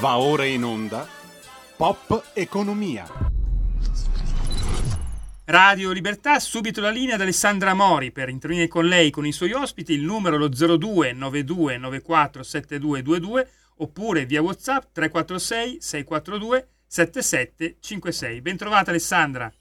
Va ora in onda Pop Economia. Radio Libertà, subito la linea ad Alessandra Mori per intervenire con lei con i suoi ospiti, il numero lo 02 92 94 7222 oppure via WhatsApp 346 642 7756. Bentrovata Alessandra.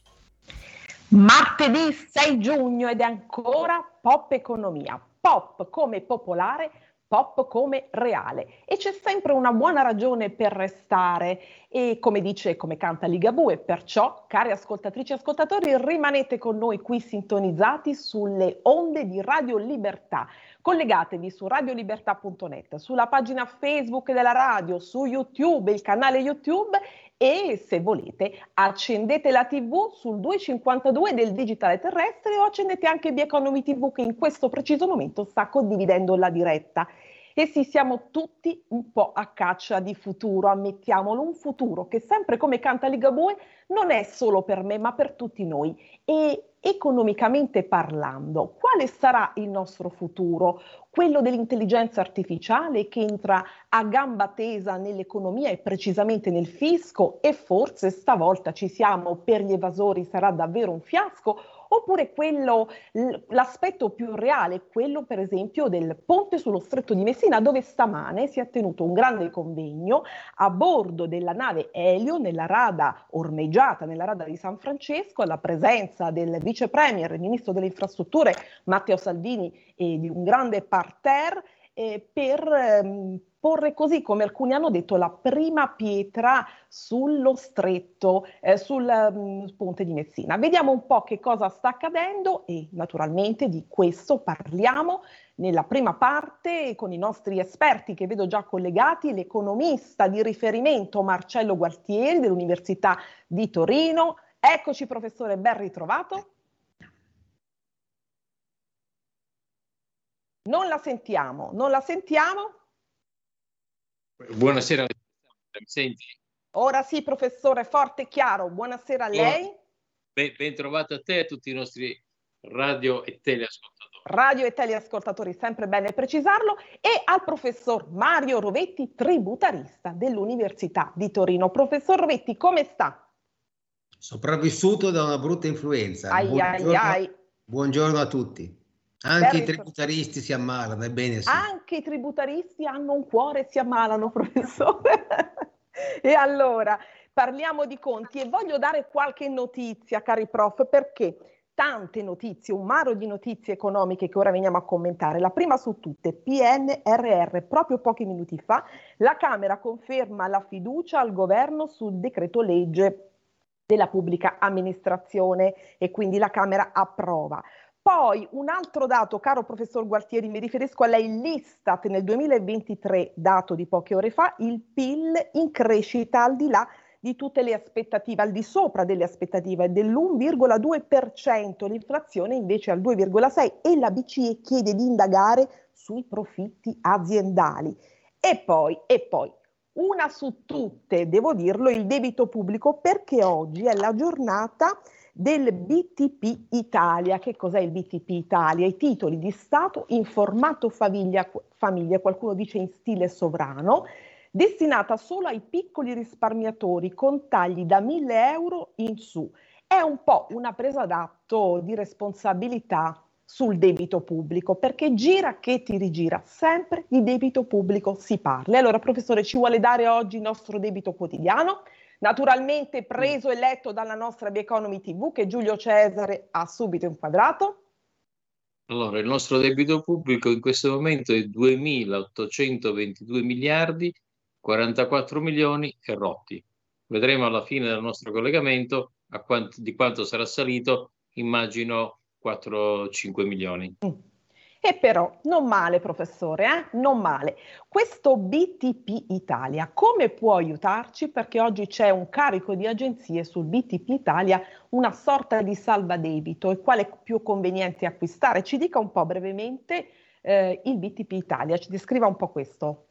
Martedì 6 giugno ed è ancora Pop Economia. Pop come popolare pop come reale e c'è sempre una buona ragione per restare e come dice e come canta Ligabue, perciò cari ascoltatrici e ascoltatori rimanete con noi qui sintonizzati sulle onde di Radio Libertà. Collegatevi su radiolibertà.net, sulla pagina Facebook della radio, su YouTube, il canale YouTube e se volete accendete la TV sul 252 del digitale terrestre o accendete anche Bieconomy TV che in questo preciso momento sta condividendo la diretta. E sì, siamo tutti un po' a caccia di futuro, ammettiamolo, un futuro che sempre come canta Ligabue non è solo per me ma per tutti noi. E economicamente parlando, quale sarà il nostro futuro? Quello dell'intelligenza artificiale che entra a gamba tesa nell'economia e precisamente nel fisco e forse stavolta ci siamo per gli evasori sarà davvero un fiasco oppure quello, l'aspetto più reale, quello per esempio del ponte sullo stretto di Messina, dove stamane si è tenuto un grande convegno a bordo della nave Elio, nella rada ormeggiata, nella rada di San Francesco, alla presenza del vice premier ministro delle infrastrutture Matteo Salvini e di un grande parterre eh, per ehm, porre così, come alcuni hanno detto, la prima pietra sullo stretto, eh, sul um, ponte di Messina. Vediamo un po' che cosa sta accadendo e naturalmente di questo parliamo nella prima parte con i nostri esperti che vedo già collegati, l'economista di riferimento Marcello Gualtieri dell'Università di Torino. Eccoci professore, ben ritrovato. Non la sentiamo, non la sentiamo. Buonasera, mi senti? Ora sì, professore, forte e chiaro. Buonasera a lei. Ben, ben trovato a te e a tutti i nostri radio e teleascoltatori. Radio e teleascoltatori, sempre bene precisarlo, e al professor Mario Rovetti, tributarista dell'Università di Torino. Professor Rovetti, come sta? Sopravvissuto da una brutta influenza. Ai, buongiorno, ai, ai. buongiorno a tutti. Anche i tributaristi si ammalano, ebbene sì. Anche i tributaristi hanno un cuore e si ammalano, professore. e allora, parliamo di conti e voglio dare qualche notizia, cari prof, perché tante notizie, un maro di notizie economiche che ora veniamo a commentare. La prima su tutte, PNRR, proprio pochi minuti fa, la Camera conferma la fiducia al governo sul decreto legge della pubblica amministrazione e quindi la Camera approva. Poi un altro dato, caro professor Gualtieri, mi riferisco a lei, l'Istat nel 2023, dato di poche ore fa, il PIL in crescita al di là di tutte le aspettative, al di sopra delle aspettative dell'1,2%, l'inflazione invece al 2,6% e la BCE chiede di indagare sui profitti aziendali. E poi, e poi, una su tutte, devo dirlo, il debito pubblico perché oggi è la giornata del BTP Italia. Che cos'è il BTP Italia? I titoli di Stato in formato famiglia, famiglia qualcuno dice in stile sovrano, destinata solo ai piccoli risparmiatori con tagli da 1000 euro in su. È un po' una presa d'atto di responsabilità sul debito pubblico, perché gira che ti rigira, sempre di debito pubblico si parla. Allora, professore, ci vuole dare oggi il nostro debito quotidiano? Naturalmente preso e letto dalla nostra Bieconomy TV che Giulio Cesare ha subito inquadrato. Allora, il nostro debito pubblico in questo momento è 2.822 miliardi, 44 milioni e rotti. Vedremo alla fine del nostro collegamento quanto, di quanto sarà salito, immagino 4-5 milioni. Mm. E però non male, professore, eh? non male. Questo BTP Italia come può aiutarci? Perché oggi c'è un carico di agenzie sul BTP Italia, una sorta di salvadebito e quale è più conveniente acquistare? Ci dica un po' brevemente eh, il BTP Italia, ci descriva un po' questo.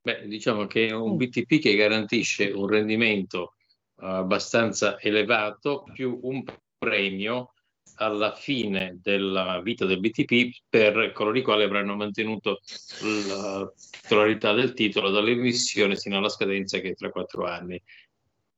Beh, diciamo che è un mm. BTP che garantisce un rendimento abbastanza elevato più un premio alla fine della vita del BTP per coloro i quali avranno mantenuto la titolarità del titolo dall'emissione fino alla scadenza che è tra quattro anni.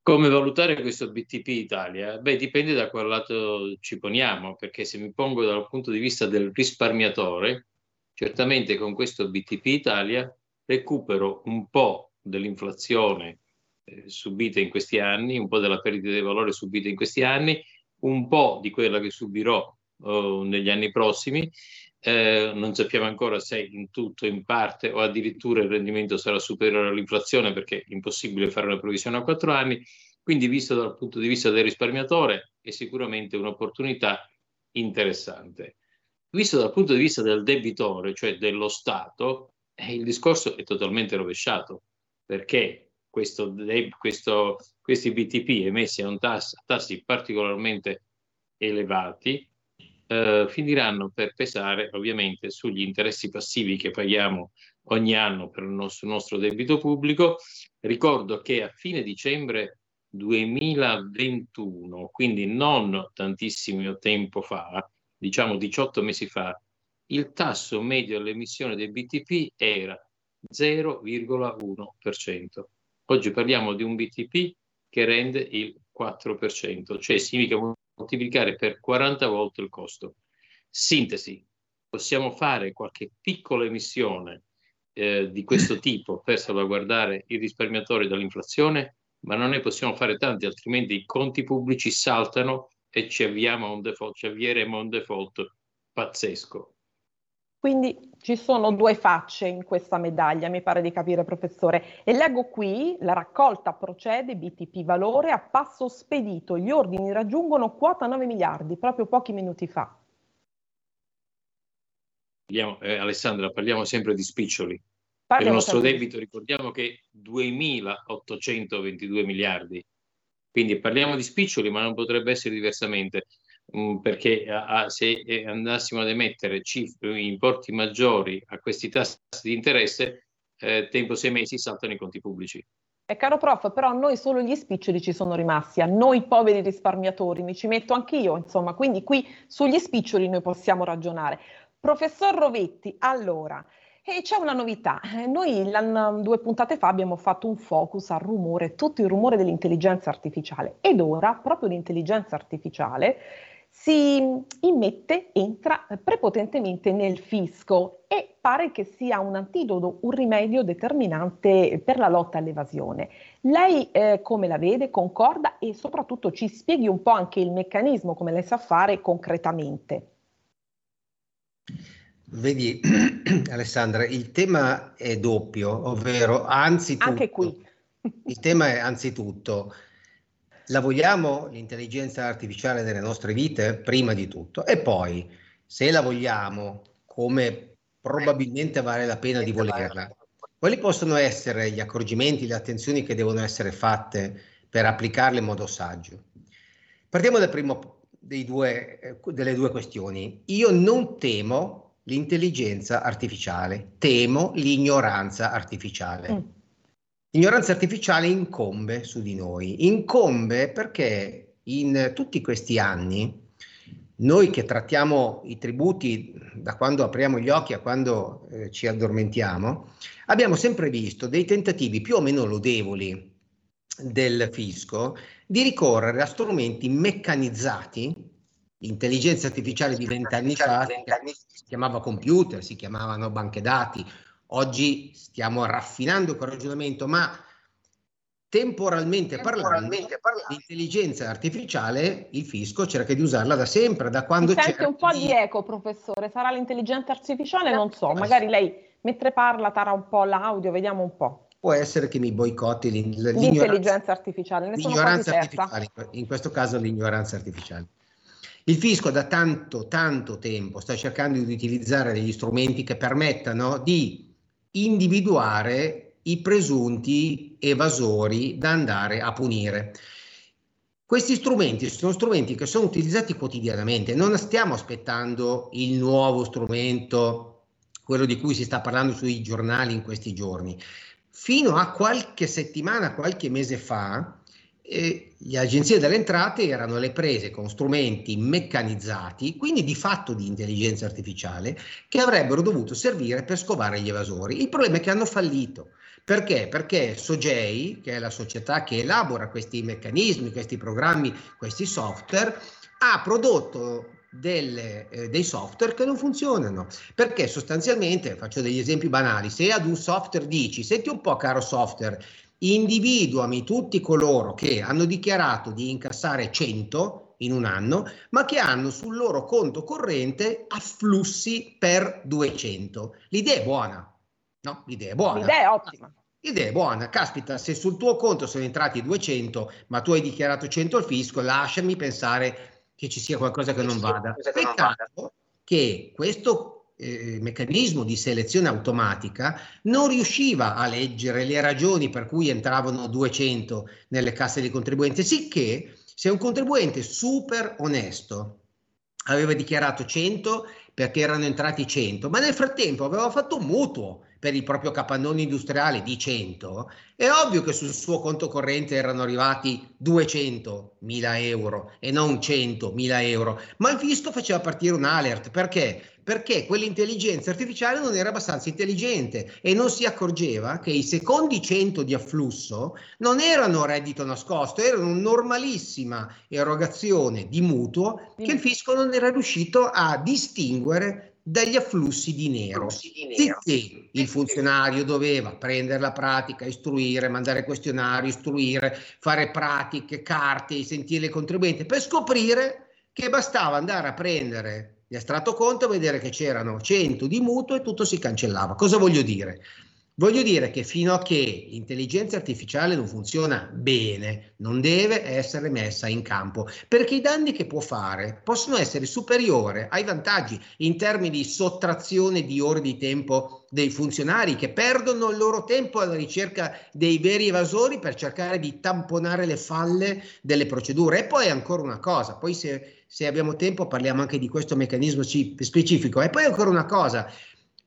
Come valutare questo BTP Italia? Beh, dipende da quale lato ci poniamo, perché se mi pongo dal punto di vista del risparmiatore, certamente con questo BTP Italia recupero un po' dell'inflazione eh, subita in questi anni, un po' della perdita di valore subita in questi anni, un po' di quella che subirò oh, negli anni prossimi. Eh, non sappiamo ancora se in tutto, in parte o addirittura il rendimento sarà superiore all'inflazione perché è impossibile fare una previsione a quattro anni. Quindi, visto dal punto di vista del risparmiatore, è sicuramente un'opportunità interessante. Visto dal punto di vista del debitore, cioè dello Stato, eh, il discorso è totalmente rovesciato perché questo, questo, questi BTP emessi a tasso, tassi particolarmente elevati eh, finiranno per pesare ovviamente sugli interessi passivi che paghiamo ogni anno per il nostro, nostro debito pubblico. Ricordo che a fine dicembre 2021, quindi non tantissimo tempo fa, diciamo 18 mesi fa, il tasso medio all'emissione dei BTP era 0,1%. Oggi parliamo di un BTP che rende il 4%, cioè significa moltiplicare per 40 volte il costo. Sintesi, possiamo fare qualche piccola emissione eh, di questo tipo per salvaguardare i risparmiatori dall'inflazione, ma non ne possiamo fare tanti, altrimenti i conti pubblici saltano e ci avviamo a un default, ci avvieremo a un default pazzesco. Quindi ci sono due facce in questa medaglia, mi pare di capire, professore. E leggo qui, la raccolta procede, BTP valore, a passo spedito. Gli ordini raggiungono quota 9 miliardi, proprio pochi minuti fa. Parliamo, eh, Alessandra, parliamo sempre di spiccioli. Parliamo il nostro debito, ricordiamo che 2.822 miliardi. Quindi parliamo di spiccioli, ma non potrebbe essere diversamente. Mm, perché se eh, andassimo ad emettere importi maggiori a questi tassi di interesse, eh, tempo sei mesi saltano i conti pubblici. E caro prof, però a noi solo gli spiccioli ci sono rimasti, a noi poveri risparmiatori, mi ci metto anch'io, insomma, quindi qui sugli spiccioli noi possiamo ragionare. Professor Rovetti, allora, e c'è una novità, eh, noi due puntate fa abbiamo fatto un focus al rumore, tutto il rumore dell'intelligenza artificiale ed ora proprio l'intelligenza artificiale si immette, entra prepotentemente nel fisco e pare che sia un antidoto, un rimedio determinante per la lotta all'evasione. Lei eh, come la vede, concorda e soprattutto ci spieghi un po' anche il meccanismo, come lei sa fare concretamente. Vedi, Alessandra, il tema è doppio, ovvero anzitutto... Anche qui. il tema è anzitutto la vogliamo l'intelligenza artificiale nelle nostre vite? Prima di tutto. E poi, se la vogliamo, come probabilmente vale la pena di volerla, quali possono essere gli accorgimenti, le attenzioni che devono essere fatte per applicarle in modo saggio? Partiamo dal primo due, eh, delle due questioni. Io non temo l'intelligenza artificiale, temo l'ignoranza artificiale. Mm. L'ignoranza artificiale incombe su di noi, incombe perché in tutti questi anni noi che trattiamo i tributi da quando apriamo gli occhi a quando eh, ci addormentiamo, abbiamo sempre visto dei tentativi più o meno lodevoli del fisco di ricorrere a strumenti meccanizzati, l'intelligenza artificiale di vent'anni fa si chiamava computer, si chiamavano banche dati, Oggi stiamo raffinando quel ragionamento, ma temporalmente, temporalmente parlando, l'intelligenza artificiale, il fisco cerca di usarla da sempre, da quando c'è. Sente un po' di... di eco, professore. Sarà l'intelligenza artificiale? Non so, magari lei mentre parla tara un po' l'audio, vediamo un po'. Può essere che mi boicotti l'intelligenza artificiale. Ne l'ignoranza artificiale, in questo caso l'ignoranza artificiale. Il fisco da tanto, tanto tempo sta cercando di utilizzare degli strumenti che permettano di individuare i presunti evasori da andare a punire. Questi strumenti sono strumenti che sono utilizzati quotidianamente, non stiamo aspettando il nuovo strumento, quello di cui si sta parlando sui giornali in questi giorni. Fino a qualche settimana, qualche mese fa, eh, le agenzie delle entrate erano le prese con strumenti meccanizzati, quindi di fatto di intelligenza artificiale, che avrebbero dovuto servire per scovare gli evasori. Il problema è che hanno fallito. Perché? Perché Sogei, che è la società che elabora questi meccanismi, questi programmi, questi software, ha prodotto delle, eh, dei software che non funzionano. Perché sostanzialmente, faccio degli esempi banali, se ad un software dici, senti un po' caro software, individuami tutti coloro che hanno dichiarato di incassare 100 in un anno, ma che hanno sul loro conto corrente afflussi per 200. L'idea è buona, no? L'idea è buona. L'idea è ottima. L'idea è buona, caspita, se sul tuo conto sono entrati 200, ma tu hai dichiarato 100 al fisco, lasciami pensare che ci sia qualcosa che non vada. Peccato che questo eh, meccanismo di selezione automatica non riusciva a leggere le ragioni per cui entravano 200 nelle casse dei contribuenti, sicché se un contribuente super onesto aveva dichiarato 100 perché erano entrati 100, ma nel frattempo aveva fatto un mutuo per il proprio capannone industriale di 100, è ovvio che sul suo conto corrente erano arrivati 200 mila euro e non 100 mila euro, ma il fisco faceva partire un alert perché? Perché quell'intelligenza artificiale non era abbastanza intelligente e non si accorgeva che i secondi 100 di afflusso non erano reddito nascosto, erano una normalissima erogazione di mutuo che il fisco non era riuscito a distinguere dagli afflussi di nero. Sì, il funzionario doveva prendere la pratica, istruire, mandare questionari, istruire, fare pratiche, carte, sentire il contribuente per scoprire che bastava andare a prendere l'estratto conto, vedere che c'erano 100 di mutuo e tutto si cancellava. Cosa voglio dire? Voglio dire che fino a che l'intelligenza artificiale non funziona bene, non deve essere messa in campo, perché i danni che può fare possono essere superiori ai vantaggi in termini di sottrazione di ore di tempo dei funzionari che perdono il loro tempo alla ricerca dei veri evasori per cercare di tamponare le falle delle procedure. E poi ancora una cosa, poi se, se abbiamo tempo parliamo anche di questo meccanismo specifico. E poi ancora una cosa,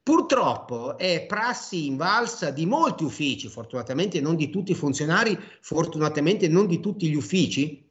Purtroppo è prassi invalsa di molti uffici, fortunatamente non di tutti i funzionari, fortunatamente non di tutti gli uffici,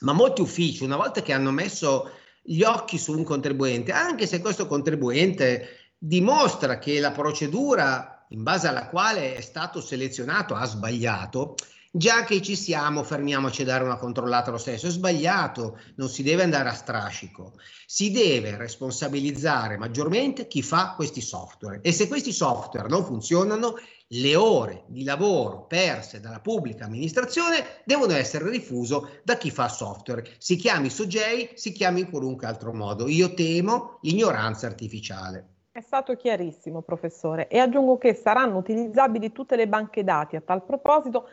ma molti uffici, una volta che hanno messo gli occhi su un contribuente, anche se questo contribuente dimostra che la procedura in base alla quale è stato selezionato ha sbagliato, già che ci siamo, fermiamoci a dare una controllata lo stesso. È sbagliato, non si deve andare a strascico. Si deve responsabilizzare maggiormente chi fa questi software. E se questi software non funzionano, le ore di lavoro perse dalla pubblica amministrazione devono essere rifuso da chi fa software. Si chiami Sogei, si chiami in qualunque altro modo. Io temo l'ignoranza artificiale. È stato chiarissimo, professore, e aggiungo che saranno utilizzabili tutte le banche dati a tal proposito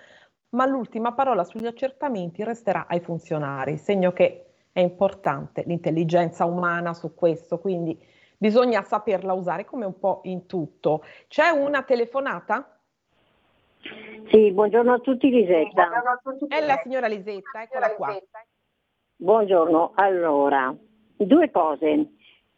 ma l'ultima parola sugli accertamenti resterà ai funzionari, segno che è importante l'intelligenza umana su questo, quindi bisogna saperla usare come un po' in tutto. C'è una telefonata? Sì, buongiorno a tutti Lisetta. È la signora Lisetta, eccola qua. Buongiorno, allora, due cose.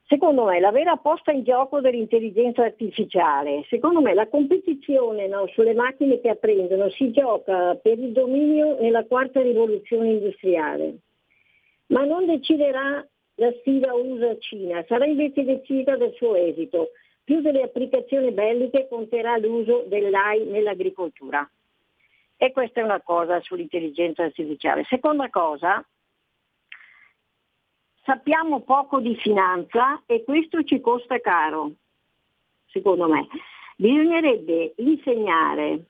Secondo me la vera posta in gioco dell'intelligenza artificiale, secondo me la competizione no, sulle macchine che apprendono si gioca per il dominio nella quarta rivoluzione industriale, ma non deciderà la sfida USA-Cina, sarà invece decisa del suo esito. Più delle applicazioni belliche conterà l'uso dell'AI nell'agricoltura. E questa è una cosa sull'intelligenza artificiale. Seconda cosa, sappiamo poco di finanza e questo ci costa caro, secondo me. Bisognerebbe insegnare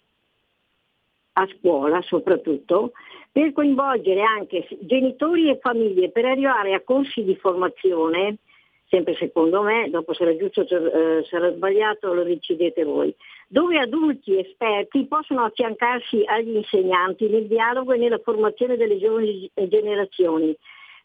a scuola soprattutto per coinvolgere anche genitori e famiglie per arrivare a corsi di formazione, sempre secondo me, dopo sarà giusto o eh, sarà sbagliato lo decidete voi, dove adulti esperti possono affiancarsi agli insegnanti nel dialogo e nella formazione delle giovani generazioni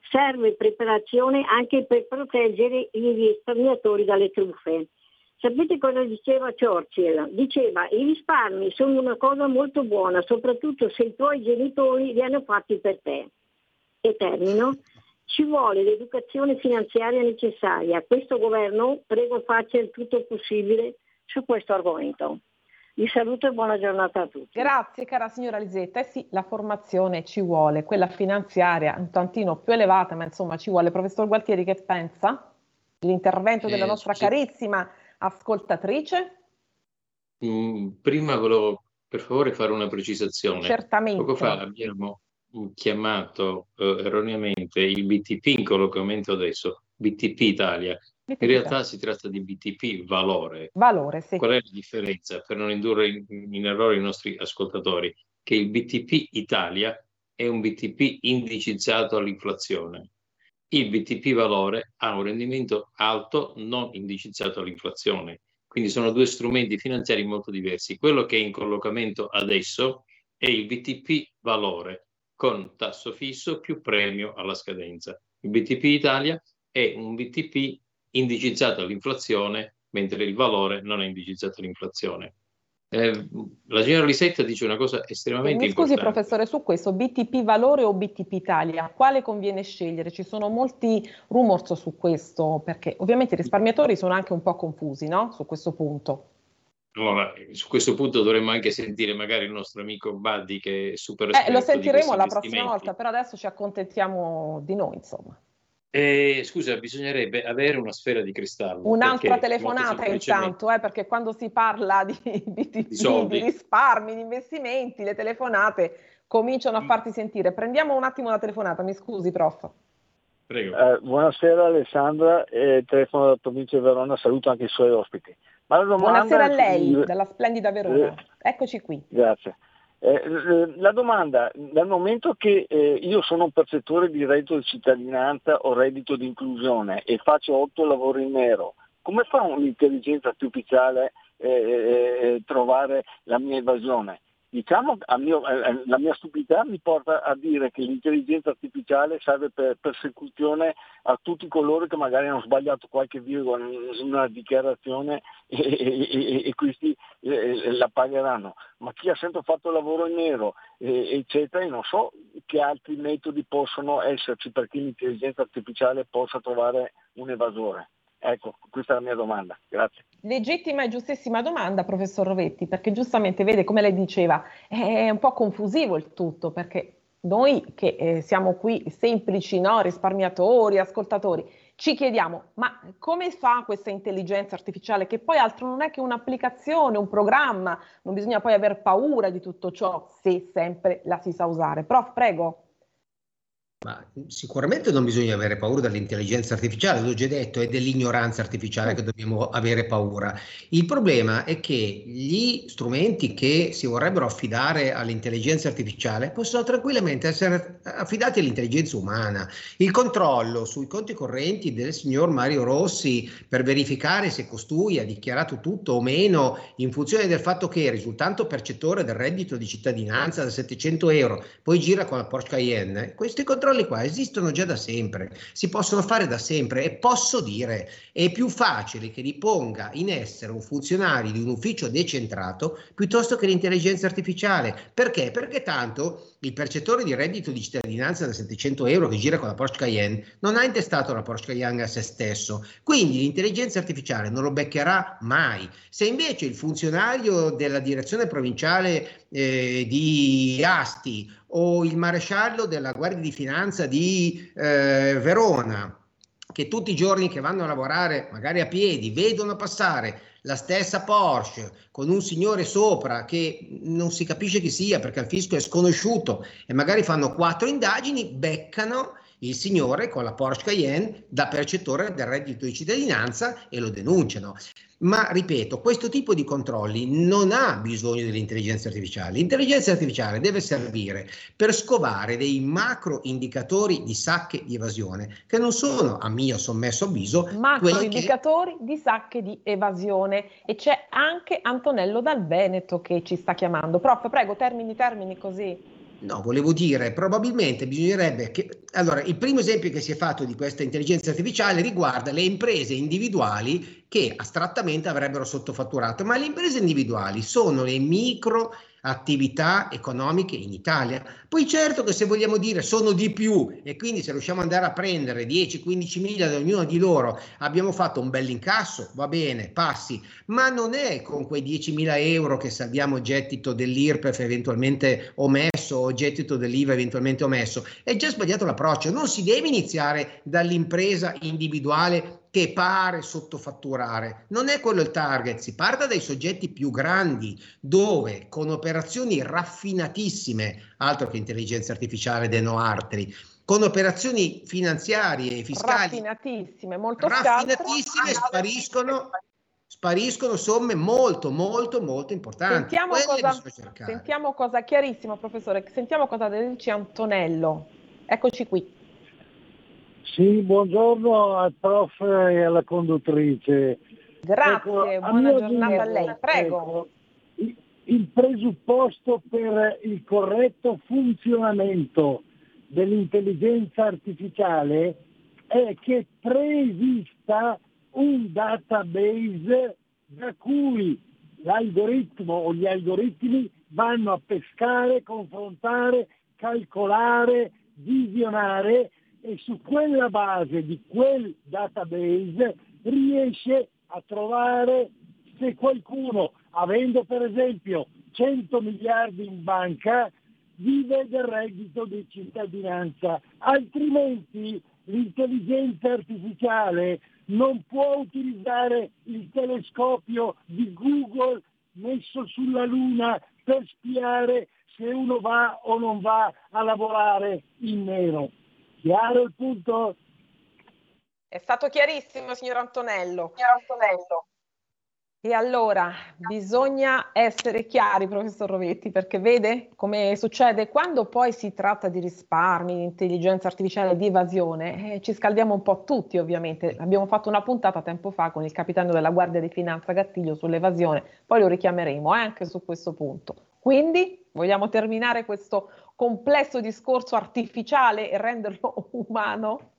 serve preparazione anche per proteggere i risparmiatori dalle truffe. Sapete cosa diceva Churchill? Diceva i risparmi sono una cosa molto buona, soprattutto se i tuoi genitori li hanno fatti per te. E termino, ci vuole l'educazione finanziaria necessaria. Questo governo prego faccia il tutto possibile su questo argomento. Vi saluto e buona giornata a tutti. Grazie cara signora Lisetta. Eh sì, la formazione ci vuole, quella finanziaria un tantino più elevata, ma insomma ci vuole. Professor Gualtieri, che pensa? L'intervento della eh, nostra sì. carissima ascoltatrice? Mm, prima volevo per favore fare una precisazione. Certamente. Poco fa abbiamo chiamato eh, erroneamente il BTP in collocamento adesso, BTP Italia. In realtà si tratta di BTP valore. Valore, sì. Qual è la differenza? Per non indurre in, in errore i nostri ascoltatori, che il BTP Italia è un BTP indicizzato all'inflazione. Il BTP valore ha un rendimento alto non indicizzato all'inflazione. Quindi sono due strumenti finanziari molto diversi. Quello che è in collocamento adesso è il BTP valore con tasso fisso più premio alla scadenza. Il BTP Italia è un BTP indicizzato all'inflazione, mentre il valore non è indicizzato all'inflazione. Eh, la signora Lisetta dice una cosa estremamente Mi scusi importante. professore, su questo BTP valore o BTP Italia, quale conviene scegliere? Ci sono molti rumors su questo, perché ovviamente i risparmiatori sono anche un po' confusi no? su questo punto. Allora, su questo punto dovremmo anche sentire magari il nostro amico Buddy che è super eh, Lo sentiremo la prossima volta, però adesso ci accontentiamo di noi, insomma. Eh, scusa, bisognerebbe avere una sfera di cristallo. Un'altra telefonata intanto, eh, perché quando si parla di, di, di, di, risparmi, di investimenti, le telefonate cominciano a mm. farti sentire. Prendiamo un attimo la telefonata, mi scusi prof. Prego. Eh, buonasera Alessandra, eh, telefono dalla provincia di Verona, saluto anche i suoi ospiti. Buonasera a lei, dalla splendida Verona. Eh, Eccoci qui. Grazie. Eh, la domanda, dal momento che eh, io sono un percettore di reddito di cittadinanza o reddito di inclusione e faccio otto lavori in nero, come fa un'intelligenza artificiale eh, eh, eh trovare la mia evasione? Diciamo, mio, eh, la mia stupidità mi porta a dire che l'intelligenza artificiale serve per persecuzione a tutti coloro che magari hanno sbagliato qualche virgola in una dichiarazione e, e, e questi eh, la pagheranno. Ma chi ha sempre fatto lavoro in nero, eh, eccetera, non so che altri metodi possono esserci perché l'intelligenza artificiale possa trovare un evasore. Ecco, questa è la mia domanda. Grazie. Legittima e giustissima domanda, professor Rovetti, perché giustamente vede, come lei diceva, è un po' confusivo il tutto, perché noi che eh, siamo qui semplici no, risparmiatori, ascoltatori, ci chiediamo, ma come fa questa intelligenza artificiale, che poi altro non è che un'applicazione, un programma, non bisogna poi aver paura di tutto ciò se sempre la si sa usare. Prof, prego. Ma sicuramente non bisogna avere paura dell'intelligenza artificiale, l'ho già detto, è dell'ignoranza artificiale che dobbiamo avere paura. Il problema è che gli strumenti che si vorrebbero affidare all'intelligenza artificiale possono tranquillamente essere affidati all'intelligenza umana. Il controllo sui conti correnti del signor Mario Rossi per verificare se costui ha dichiarato tutto o meno in funzione del fatto che risultando percettore del reddito di cittadinanza da 700 euro, poi gira con la Porsche Cayenne, questi controlli controlli qua esistono già da sempre, si possono fare da sempre e posso dire è più facile che li ponga in essere un funzionario di un ufficio decentrato piuttosto che l'intelligenza artificiale. Perché? Perché tanto il percettore di reddito di cittadinanza da 700 euro che gira con la Porsche Cayenne non ha intestato la Porsche Cayenne a se stesso, quindi l'intelligenza artificiale non lo beccherà mai. Se invece il funzionario della direzione provinciale eh, di Asti o il maresciallo della Guardia di Finanza di eh, Verona, che tutti i giorni che vanno a lavorare, magari a piedi, vedono passare la stessa Porsche con un signore sopra che non si capisce chi sia perché il fisco è sconosciuto e magari fanno quattro indagini, beccano il signore con la Porsche Cayenne da percettore del reddito di cittadinanza e lo denunciano. Ma ripeto, questo tipo di controlli non ha bisogno dell'intelligenza artificiale. L'intelligenza artificiale deve servire per scovare dei macro indicatori di sacche di evasione, che non sono, a mio sommesso avviso, macro indicatori che... di sacche di evasione. E c'è anche Antonello dal Veneto che ci sta chiamando. Prof, prego, termini, termini così. No, volevo dire, probabilmente bisognerebbe che... Allora, il primo esempio che si è fatto di questa intelligenza artificiale riguarda le imprese individuali che astrattamente avrebbero sottofatturato, ma le imprese individuali sono le micro attività economiche in Italia. Poi certo che se vogliamo dire sono di più e quindi se riusciamo ad andare a prendere 10-15 mila da ognuno di loro abbiamo fatto un bel incasso, va bene, passi, ma non è con quei 10 mila euro che salviamo gettito dell'IRPEF eventualmente omesso o gettito dell'IVA eventualmente omesso, è già sbagliato l'approccio, non si deve iniziare dall'impresa individuale che pare sottofatturare. Non è quello il target, si parta dai soggetti più grandi, dove con operazioni raffinatissime, altro che intelligenza artificiale de no altri, con operazioni finanziarie e fiscali raffinatissime, molto raffinatissime spariscono, spariscono somme molto molto molto importanti. Sentiamo cosa, sentiamo cosa, chiarissimo professore, sentiamo cosa dice Antonello. Eccoci qui. Sì, buongiorno al prof e alla conduttrice. Grazie, ecco, buona giornata a lei, prego. Ecco, il presupposto per il corretto funzionamento dell'intelligenza artificiale è che preesista un database da cui l'algoritmo o gli algoritmi vanno a pescare, confrontare, calcolare, visionare e su quella base di quel database riesce a trovare se qualcuno, avendo per esempio 100 miliardi in banca, vive del reddito di cittadinanza, altrimenti l'intelligenza artificiale non può utilizzare il telescopio di Google messo sulla Luna per spiare se uno va o non va a lavorare in nero. Chiaro il punto? È stato chiarissimo, signor Antonello. Signor Antonello. E allora bisogna essere chiari, professor Rovetti, perché vede come succede quando poi si tratta di risparmi, di intelligenza artificiale, di evasione, eh, ci scaldiamo un po' tutti ovviamente. Abbiamo fatto una puntata tempo fa con il capitano della Guardia di Finanza Gattiglio sull'evasione, poi lo richiameremo eh, anche su questo punto. Quindi vogliamo terminare questo complesso discorso artificiale e renderlo umano?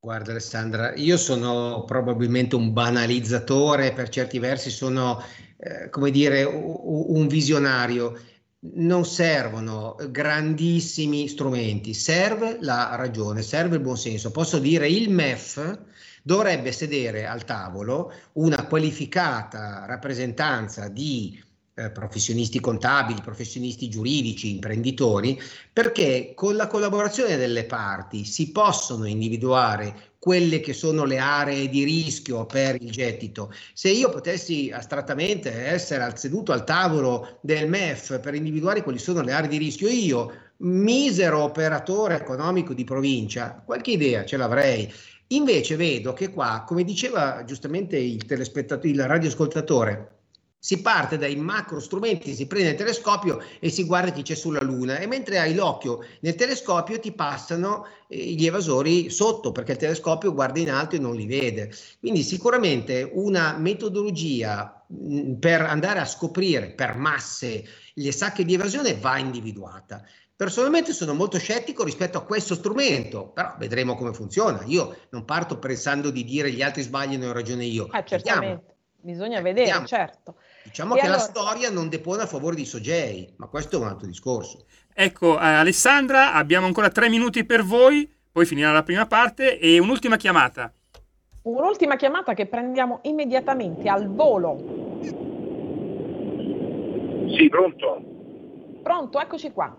Guarda Alessandra, io sono probabilmente un banalizzatore, per certi versi sono, eh, come dire, un visionario. Non servono grandissimi strumenti, serve la ragione, serve il buonsenso. Posso dire il MEF dovrebbe sedere al tavolo una qualificata rappresentanza di eh, professionisti contabili, professionisti giuridici, imprenditori, perché con la collaborazione delle parti si possono individuare quelle che sono le aree di rischio per il gettito. Se io potessi astrattamente essere seduto al tavolo del MEF per individuare quali sono le aree di rischio, io, misero operatore economico di provincia, qualche idea ce l'avrei. Invece vedo che qua, come diceva giustamente il telespettatore, il radioascoltatore, si parte dai macro strumenti, si prende il telescopio e si guarda chi c'è sulla Luna e mentre hai l'occhio nel telescopio ti passano eh, gli evasori sotto perché il telescopio guarda in alto e non li vede. Quindi sicuramente una metodologia mh, per andare a scoprire per masse le sacche di evasione va individuata. Personalmente sono molto scettico rispetto a questo strumento, però vedremo come funziona. Io non parto pensando di dire gli altri sbagliano e ho ragione io. Ah, certamente. Vediamo. Bisogna vedere, Vediamo. certo. Diciamo e che allora... la storia non depone a favore di Sogei, ma questo è un altro discorso. Ecco, eh, Alessandra, abbiamo ancora tre minuti per voi, poi finirà la prima parte e un'ultima chiamata. Un'ultima chiamata che prendiamo immediatamente al volo. Sì, pronto? Pronto, eccoci qua.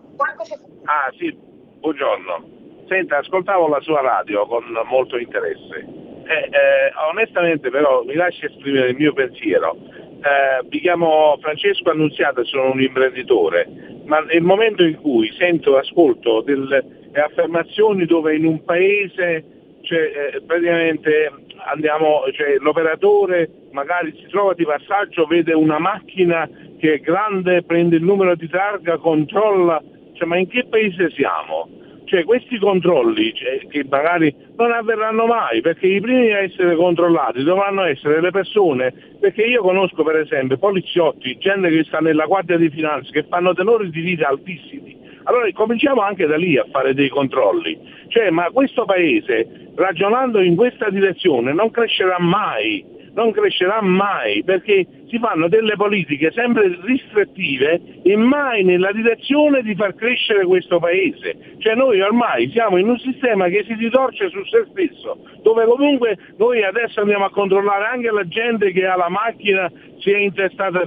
Ah sì, buongiorno. Senta, ascoltavo la sua radio con molto interesse. Eh, eh, onestamente però mi lasci esprimere il mio pensiero eh, mi chiamo Francesco Annunziata, sono un imprenditore, ma nel momento in cui sento, ascolto delle affermazioni dove in un paese cioè, eh, praticamente andiamo, cioè, l'operatore magari si trova di passaggio, vede una macchina che è grande, prende il numero di targa, controlla, cioè, ma in che paese siamo? Cioè questi controlli cioè, che magari non avverranno mai perché i primi a essere controllati dovranno essere le persone, perché io conosco per esempio poliziotti, gente che sta nella guardia di finanza, che fanno tenori di vita altissimi. Allora cominciamo anche da lì a fare dei controlli. Cioè, ma questo paese, ragionando in questa direzione, non crescerà mai non crescerà mai perché si fanno delle politiche sempre ristrettive e mai nella direzione di far crescere questo paese. Cioè noi ormai siamo in un sistema che si ritorce su se stesso, dove comunque noi adesso andiamo a controllare anche la gente che ha la macchina si è intestata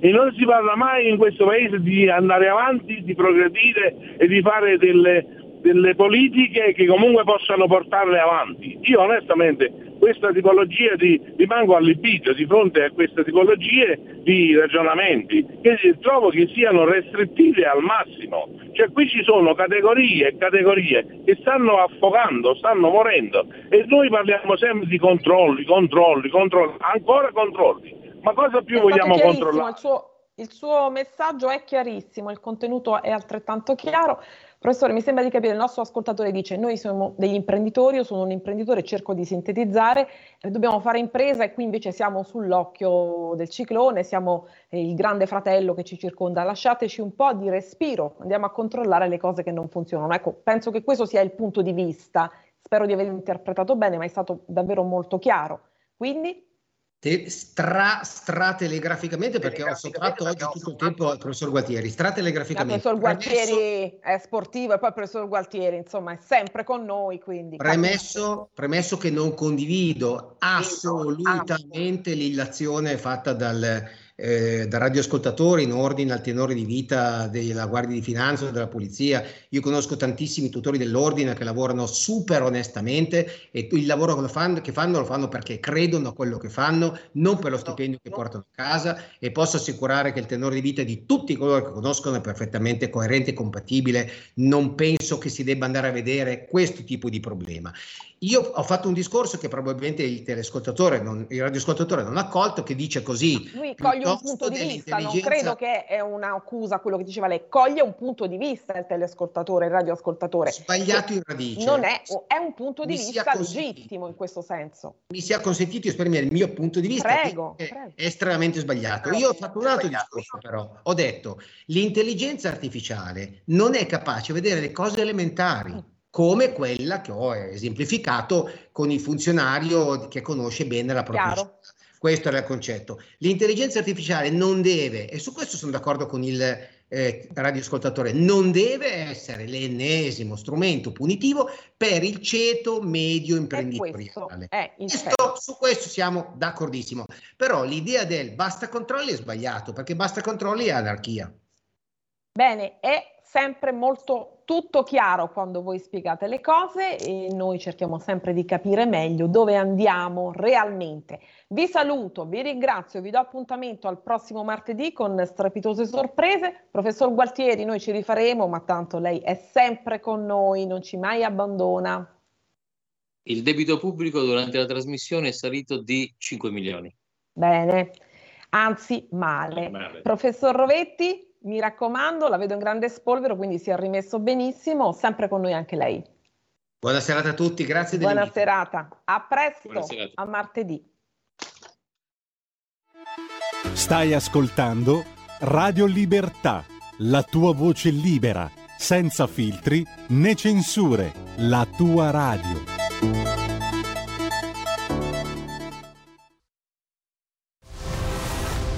e non si parla mai in questo paese di andare avanti, di progredire e di fare delle, delle politiche che comunque possano portarle avanti. Io onestamente questa tipologia di, rimango allibito di fronte a queste tipologie di ragionamenti che trovo che siano restrittive al massimo. Cioè qui ci sono categorie e categorie che stanno affogando, stanno morendo e noi parliamo sempre di controlli, controlli, controlli, ancora controlli. Ma cosa più vogliamo controllare? Il suo, il suo messaggio è chiarissimo, il contenuto è altrettanto chiaro. Professore, mi sembra di capire, il nostro ascoltatore dice noi siamo degli imprenditori, io sono un imprenditore, cerco di sintetizzare, eh, dobbiamo fare impresa e qui invece siamo sull'occhio del ciclone, siamo eh, il grande fratello che ci circonda, lasciateci un po' di respiro, andiamo a controllare le cose che non funzionano. Ecco, penso che questo sia il punto di vista, spero di aver interpretato bene, ma è stato davvero molto chiaro. Quindi te, stra, stratelegraficamente perché ho sottratto oggi tutto il tempo al professor Gualtieri stratelegraficamente il professor Gualtieri premesso, è sportivo e poi il professor Gualtieri insomma è sempre con noi quindi premesso, premesso che non condivido assolutamente. l'illazione fatta dal eh, da radioascoltatori in ordine al tenore di vita della Guardia di Finanza della Polizia. Io conosco tantissimi tutori dell'ordine che lavorano super onestamente e il lavoro che fanno, che fanno lo fanno perché credono a quello che fanno, non per lo stipendio che portano a casa e posso assicurare che il tenore di vita di tutti coloro che conoscono è perfettamente coerente e compatibile. Non penso che si debba andare a vedere questo tipo di problema. Io ho fatto un discorso che probabilmente il teleascoltatore, non, il radioascoltatore non ha colto, che dice così. Lui coglie un punto di vista, non credo che è un'accusa quello che diceva lei, coglie un punto di vista il teleascoltatore, il radioascoltatore. Sbagliato in radice. Non è, è un punto di Mi vista legittimo in questo senso. Mi sia consentito di esprimere il mio punto di vista, prego, è, prego. è, estremamente sbagliato. Io ho fatto un altro discorso però, ho detto l'intelligenza artificiale non è capace di vedere le cose elementari. Come quella che ho esemplificato con il funzionario che conosce bene la propria città. Questo era il concetto. L'intelligenza artificiale non deve, e su questo sono d'accordo con il eh, radioascoltatore, non deve essere l'ennesimo strumento punitivo per il ceto medio imprenditoriale. Questo, su questo siamo d'accordissimo. Però l'idea del basta controlli è sbagliato, perché basta controlli è anarchia. Bene, è sempre molto tutto chiaro quando voi spiegate le cose e noi cerchiamo sempre di capire meglio dove andiamo realmente. Vi saluto, vi ringrazio, vi do appuntamento al prossimo martedì con strepitose sorprese. Professor Gualtieri, noi ci rifaremo, ma tanto lei è sempre con noi, non ci mai abbandona. Il debito pubblico durante la trasmissione è salito di 5 milioni. Bene, anzi male. male. Professor Rovetti? Mi raccomando, la vedo in grande spolvero, quindi si è rimesso benissimo, sempre con noi anche lei. Buona serata a tutti, grazie. Buona serata, a presto, serata. a martedì. Stai ascoltando Radio Libertà, la tua voce libera, senza filtri né censure, la tua radio.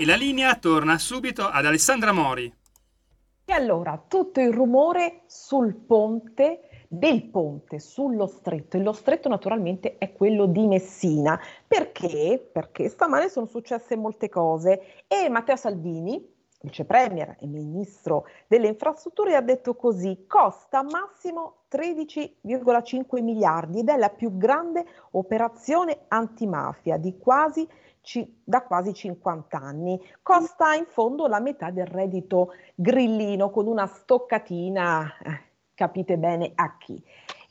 E la linea torna subito ad Alessandra Mori. E allora, tutto il rumore sul ponte, del ponte sullo stretto. E lo stretto naturalmente è quello di Messina. Perché? Perché stamane sono successe molte cose e Matteo Salvini, vice premier e ministro delle infrastrutture, ha detto così, costa massimo 13,5 miliardi ed è la più grande operazione antimafia di quasi ci, da quasi 50 anni. Costa in fondo la metà del reddito grillino con una stoccatina, eh, capite bene a chi.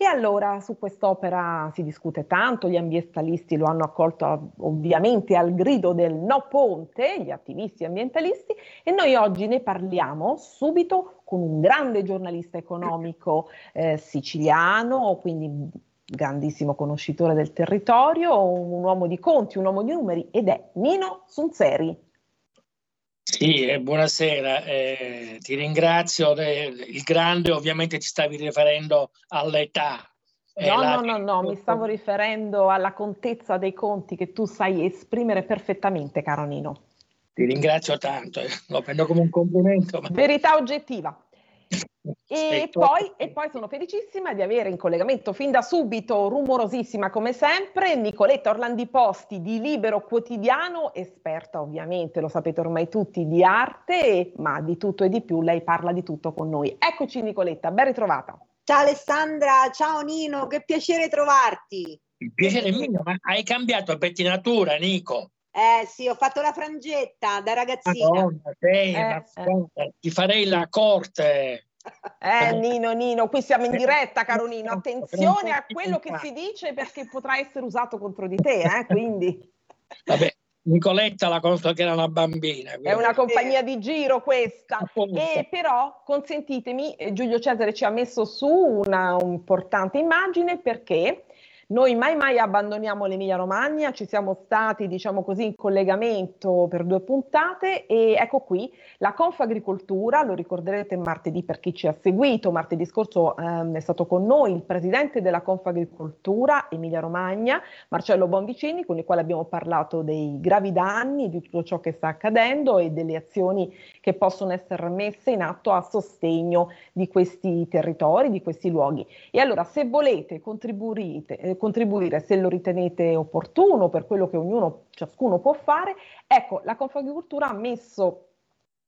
E allora su quest'opera si discute tanto, gli ambientalisti lo hanno accolto ovviamente al grido del no ponte, gli attivisti ambientalisti, e noi oggi ne parliamo subito con un grande giornalista economico eh, siciliano, quindi grandissimo conoscitore del territorio, un uomo di conti, un uomo di numeri ed è Nino Sunzeri. Sì, eh, buonasera, eh, ti ringrazio. Eh, il grande ovviamente ti stavi riferendo all'età. No, la... no, no, no, mi stavo riferendo alla contezza dei conti che tu sai esprimere perfettamente, caro Nino. Ti ringrazio tanto, eh, lo prendo come un complimento. Ma... Verità oggettiva. E poi, e poi, sono felicissima di avere in collegamento fin da subito, rumorosissima come sempre, Nicoletta Orlandi Posti di Libero Quotidiano, esperta ovviamente, lo sapete ormai tutti, di arte, ma di tutto e di più, lei parla di tutto con noi. Eccoci Nicoletta, ben ritrovata. Ciao Alessandra, ciao Nino, che piacere trovarti. Il piacere è mio, ma hai cambiato pettinatura, Nico. Eh sì, ho fatto la frangetta da ragazzina. Madonna, sei, Eh, eh. Ti farei la corte. Eh Nino, Nino, qui siamo in diretta, caro Nino. Attenzione a quello che si dice perché potrà essere usato contro di te, eh? quindi. Vabbè, Nicoletta la conosco che era una bambina. È una compagnia di giro questa. E però, consentitemi, eh, Giulio Cesare ci ha messo su una importante immagine perché noi mai mai abbandoniamo l'Emilia Romagna, ci siamo stati, diciamo così, in collegamento per due puntate e ecco qui la Confagricoltura, lo ricorderete martedì per chi ci ha seguito, martedì scorso ehm, è stato con noi il presidente della Confagricoltura Emilia Romagna, Marcello Bonvicini, con il quale abbiamo parlato dei gravi danni, di tutto ciò che sta accadendo e delle azioni che possono essere messe in atto a sostegno di questi territori, di questi luoghi. E allora se volete contribuite, eh, contribuire se lo ritenete opportuno per quello che ognuno, ciascuno può fare. Ecco, la Confagricoltura ha messo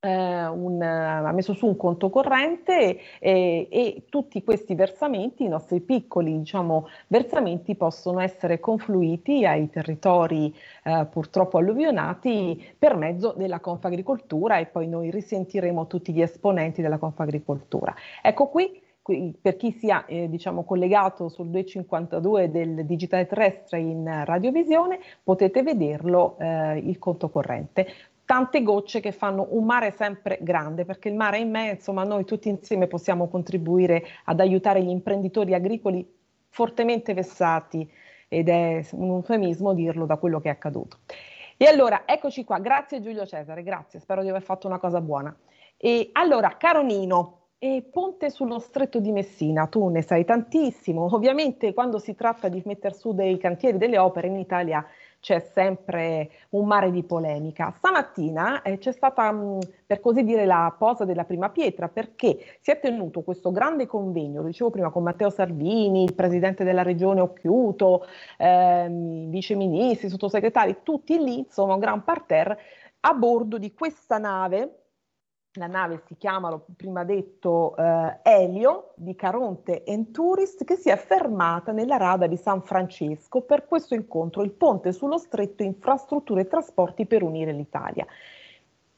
eh, un, ha messo su un conto corrente e, e, tutti questi versamenti, i nostri piccoli diciamo, versamenti, possono essere confluiti ai territori eh, purtroppo alluvionati per mezzo della Confagricoltura e poi noi risentiremo tutti gli esponenti della Confagricoltura. Ecco qui per chi sia eh, diciamo, collegato sul 252 del digitale terrestre in radiovisione, potete vederlo eh, il conto corrente. Tante gocce che fanno un mare sempre grande, perché il mare è immenso, ma noi tutti insieme possiamo contribuire ad aiutare gli imprenditori agricoli fortemente vessati, ed è un eufemismo dirlo da quello che è accaduto. E allora, eccoci qua, grazie Giulio Cesare, grazie, spero di aver fatto una cosa buona. E allora, caro Nino, e ponte sullo stretto di Messina, tu ne sai tantissimo. Ovviamente quando si tratta di mettere su dei cantieri, delle opere in Italia c'è sempre un mare di polemica. Stamattina eh, c'è stata, mh, per così dire, la posa della prima pietra perché si è tenuto questo grande convegno, lo dicevo prima, con Matteo Salvini, il presidente della regione Occhiuto, ehm, viceministri, sottosegretari, tutti lì, insomma un gran parterre, a bordo di questa nave la nave si chiama, l'ho prima detto, eh, Elio di Caronte Tourist, che si è fermata nella rada di San Francesco per questo incontro, il ponte sullo stretto infrastrutture e trasporti per unire l'Italia.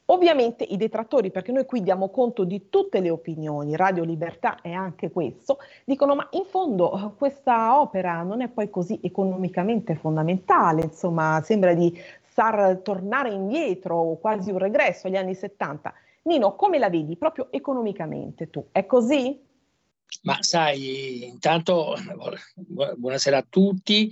Ovviamente i detrattori, perché noi qui diamo conto di tutte le opinioni, Radio Libertà è anche questo, dicono ma in fondo questa opera non è poi così economicamente fondamentale, insomma sembra di star tornare indietro, quasi un regresso agli anni 70. Nino, come la vedi proprio economicamente tu? È così? Ma sai, intanto buonasera a tutti.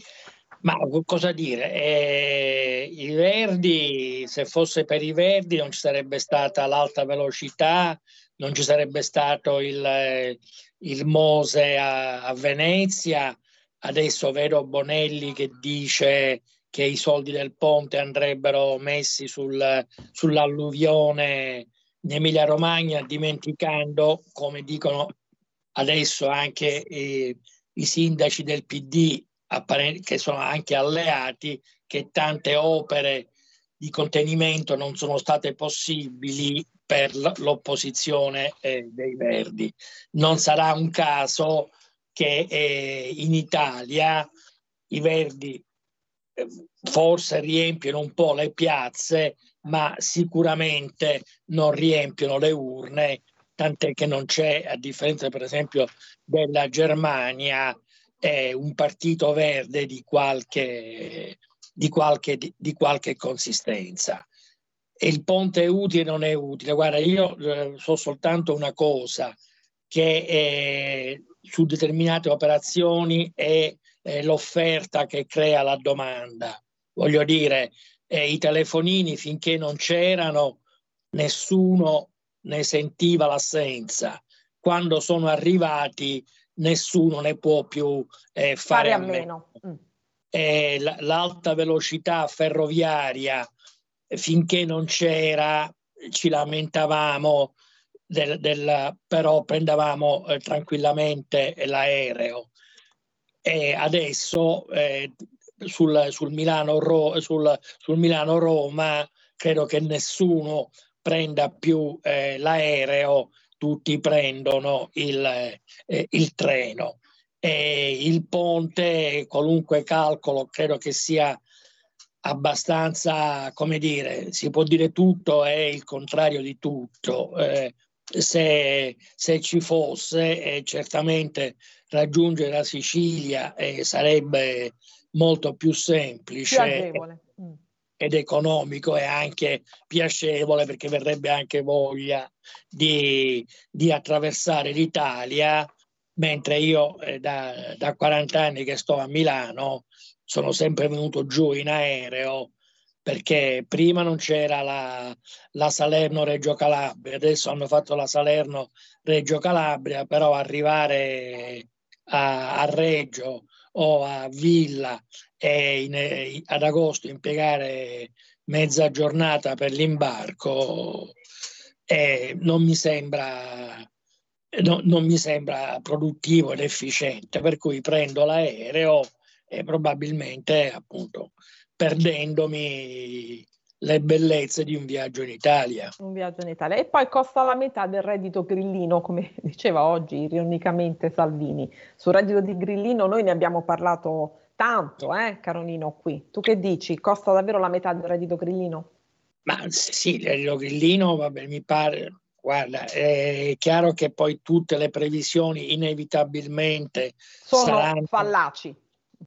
Ma cosa dire? Eh, I Verdi, se fosse per i Verdi, non ci sarebbe stata l'alta velocità, non ci sarebbe stato il, il Mose a, a, Venezia. Adesso vedo Bonelli che dice che i soldi del ponte andrebbero messi sul, sull'alluvione in Emilia Romagna, dimenticando, come dicono adesso anche eh, i sindaci del PD che sono anche alleati, che tante opere di contenimento non sono state possibili per l'opposizione eh, dei Verdi. Non sarà un caso che eh, in Italia i Verdi eh, forse riempiono un po' le piazze, ma sicuramente non riempiono le urne, tant'è che non c'è, a differenza per esempio della Germania, è un partito verde di qualche, di qualche, di, di qualche consistenza. E il ponte è utile o non è utile? Guarda, io eh, so soltanto una cosa, che eh, su determinate operazioni è eh, l'offerta che crea la domanda. Voglio dire, eh, i telefonini finché non c'erano, nessuno ne sentiva l'assenza. Quando sono arrivati, nessuno ne può più eh, fare, fare, a meno. meno. Mm. Eh, l'alta velocità ferroviaria, finché non c'era, ci lamentavamo, del, del, però prendevamo eh, tranquillamente l'aereo. E adesso eh, sul, sul, Milano, Ro, sul, sul Milano Roma credo che nessuno prenda più eh, l'aereo tutti prendono il, eh, il treno. E il ponte, qualunque calcolo, credo che sia abbastanza, come dire, si può dire tutto è il contrario di tutto. Eh, se, se, ci fosse, eh, certamente raggiungere la Sicilia eh, sarebbe molto più semplice. Più. Mm ed economico e anche piacevole perché verrebbe anche voglia di, di attraversare l'Italia, mentre io eh, da, da 40 anni che sto a Milano sono sempre venuto giù in aereo perché prima non c'era la, la Salerno-Reggio Calabria, adesso hanno fatto la Salerno-Reggio Calabria, però arrivare a, a Reggio o a Villa e in, ad agosto impiegare mezza giornata per l'imbarco eh, non, mi sembra, no, non mi sembra produttivo ed efficiente, per cui prendo l'aereo e probabilmente appunto perdendomi le bellezze di un viaggio in Italia. Un viaggio in Italia. E poi costa la metà del reddito grillino, come diceva oggi ironicamente Salvini. Sul reddito di grillino noi ne abbiamo parlato tanto, eh, Caronino, qui. Tu che dici? Costa davvero la metà del reddito grillino? Ma sì, il reddito grillino, vabbè, mi pare... Guarda, è chiaro che poi tutte le previsioni inevitabilmente sono saranno... fallaci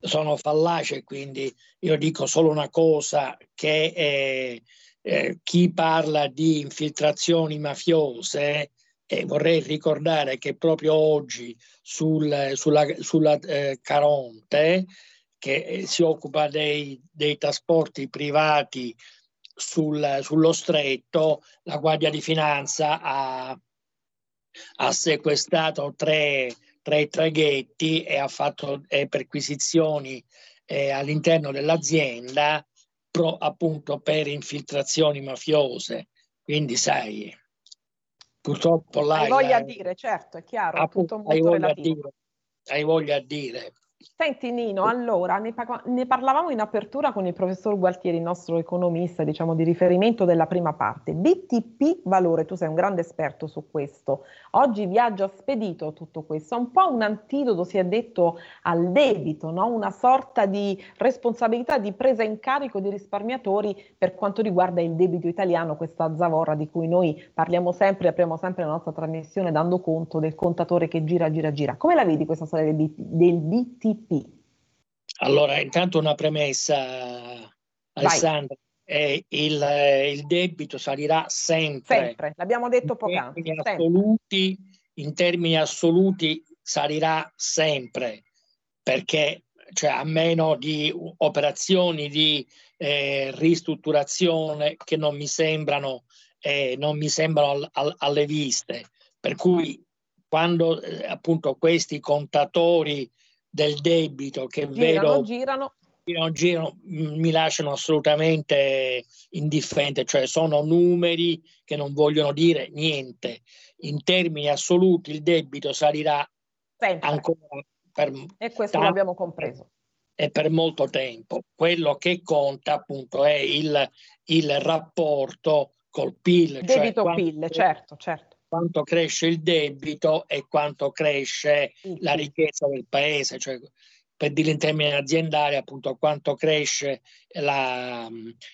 sono fallaci, quindi io dico solo una cosa, che eh, eh, chi parla di infiltrazioni mafiose, eh, vorrei ricordare che proprio oggi sul, sulla, sulla eh, Caronte, che eh, si occupa dei, dei trasporti privati sul, sullo stretto, la Guardia di Finanza ha, ha sequestrato tre tra i traghetti e ha fatto eh, perquisizioni eh, all'interno dell'azienda pro, appunto per infiltrazioni mafiose. Quindi sai, purtroppo là... Hai voglia a dire, certo, è chiaro, appunto, hai voglia, dire, hai voglia a dire. Senti Nino, allora ne, par- ne, parlavamo in apertura con il professor Gualtieri, il nostro economista diciamo, di riferimento della prima parte. BTP valore, tu sei un grande esperto su questo. Oggi viaggio spedito tutto questo, un po' un antidoto, si è detto, al debito, no? una sorta di responsabilità di presa in carico dei risparmiatori per quanto riguarda il debito italiano, questa zavorra di cui noi parliamo sempre, apriamo sempre la nostra trasmissione dando conto del contatore che gira, gira, gira. Come la vedi questa storia del, del BTP? Allora, intanto una premessa, Alessandra. eh, il, eh, il, debito salirà sempre. Sempre, l'abbiamo detto poc'anzi. In, assoluti, in termini assoluti salirà sempre, perché cioè, a meno di operazioni di eh, ristrutturazione che non mi sembrano, eh, non mi sembrano al, al, alle viste. Per cui quando eh, appunto questi contatori del debito che girano, vedo girano girano, girano, mi lasciano assolutamente indifferente, cioè sono numeri che non vogliono dire niente. In termini assoluti il debito salirà Sempre. ancora per e questo l'abbiamo compreso. E per molto tempo. Quello che conta appunto è il, il rapporto col PIL. Debito cioè PIL, certo, certo. Quanto cresce il debito e quanto cresce la ricchezza del paese, cioè per dire in termini aziendali appunto quanto cresce la,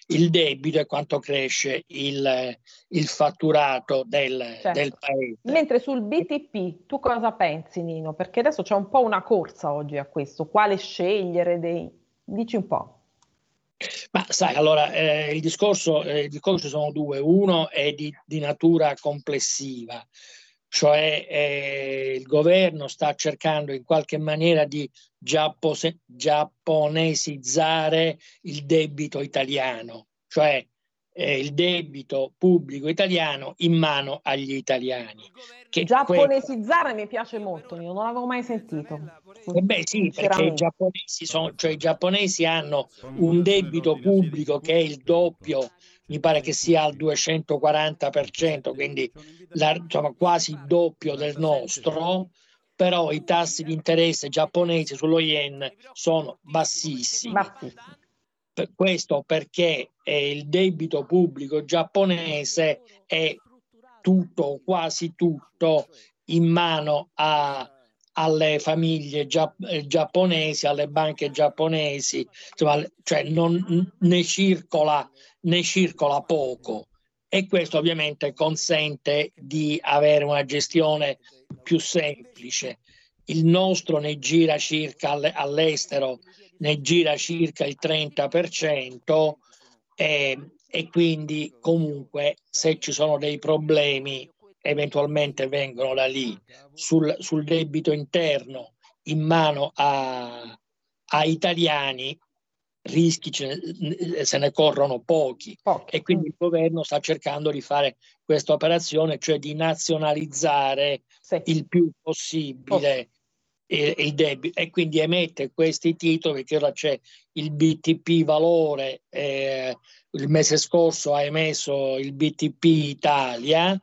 il debito e quanto cresce il, il fatturato del, certo. del, paese. Mentre sul BTP tu cosa pensi Nino? Perché adesso c'è un po' una corsa oggi a questo, quale scegliere dei... Dici un po'. Ma sai, allora eh, il, discorso, eh, il discorso sono due, uno è di, di natura complessiva, cioè eh, il governo sta cercando in qualche maniera di giappose- giapponesizzare il debito italiano, cioè eh, il debito pubblico italiano in mano agli italiani. Che Giapponesizzare questo... mi piace molto, io non l'avevo mai sentito. Eh beh sì, perché i giapponesi, sono, cioè, i giapponesi hanno un debito pubblico che è il doppio mi pare che sia al 240%, quindi la, insomma, quasi il doppio del nostro, però i tassi di interesse giapponesi sullo yen sono bassissimi. bassissimi. Per questo perché eh, il debito pubblico giapponese è tutto, quasi tutto, in mano a, alle famiglie gia, giapponesi, alle banche giapponesi, insomma, cioè non ne circola ne circola poco e questo ovviamente consente di avere una gestione più semplice. Il nostro ne gira circa all'estero, ne gira circa il 30% e, e quindi comunque se ci sono dei problemi eventualmente vengono da lì. Sul, sul debito interno in mano a, a italiani rischi ne, se ne corrono pochi okay. e quindi il governo sta cercando di fare questa operazione, cioè di nazionalizzare sì. il più possibile il, il debito e quindi emette questi titoli che ora c'è il BTP valore, eh, il mese scorso ha emesso il BTP Italia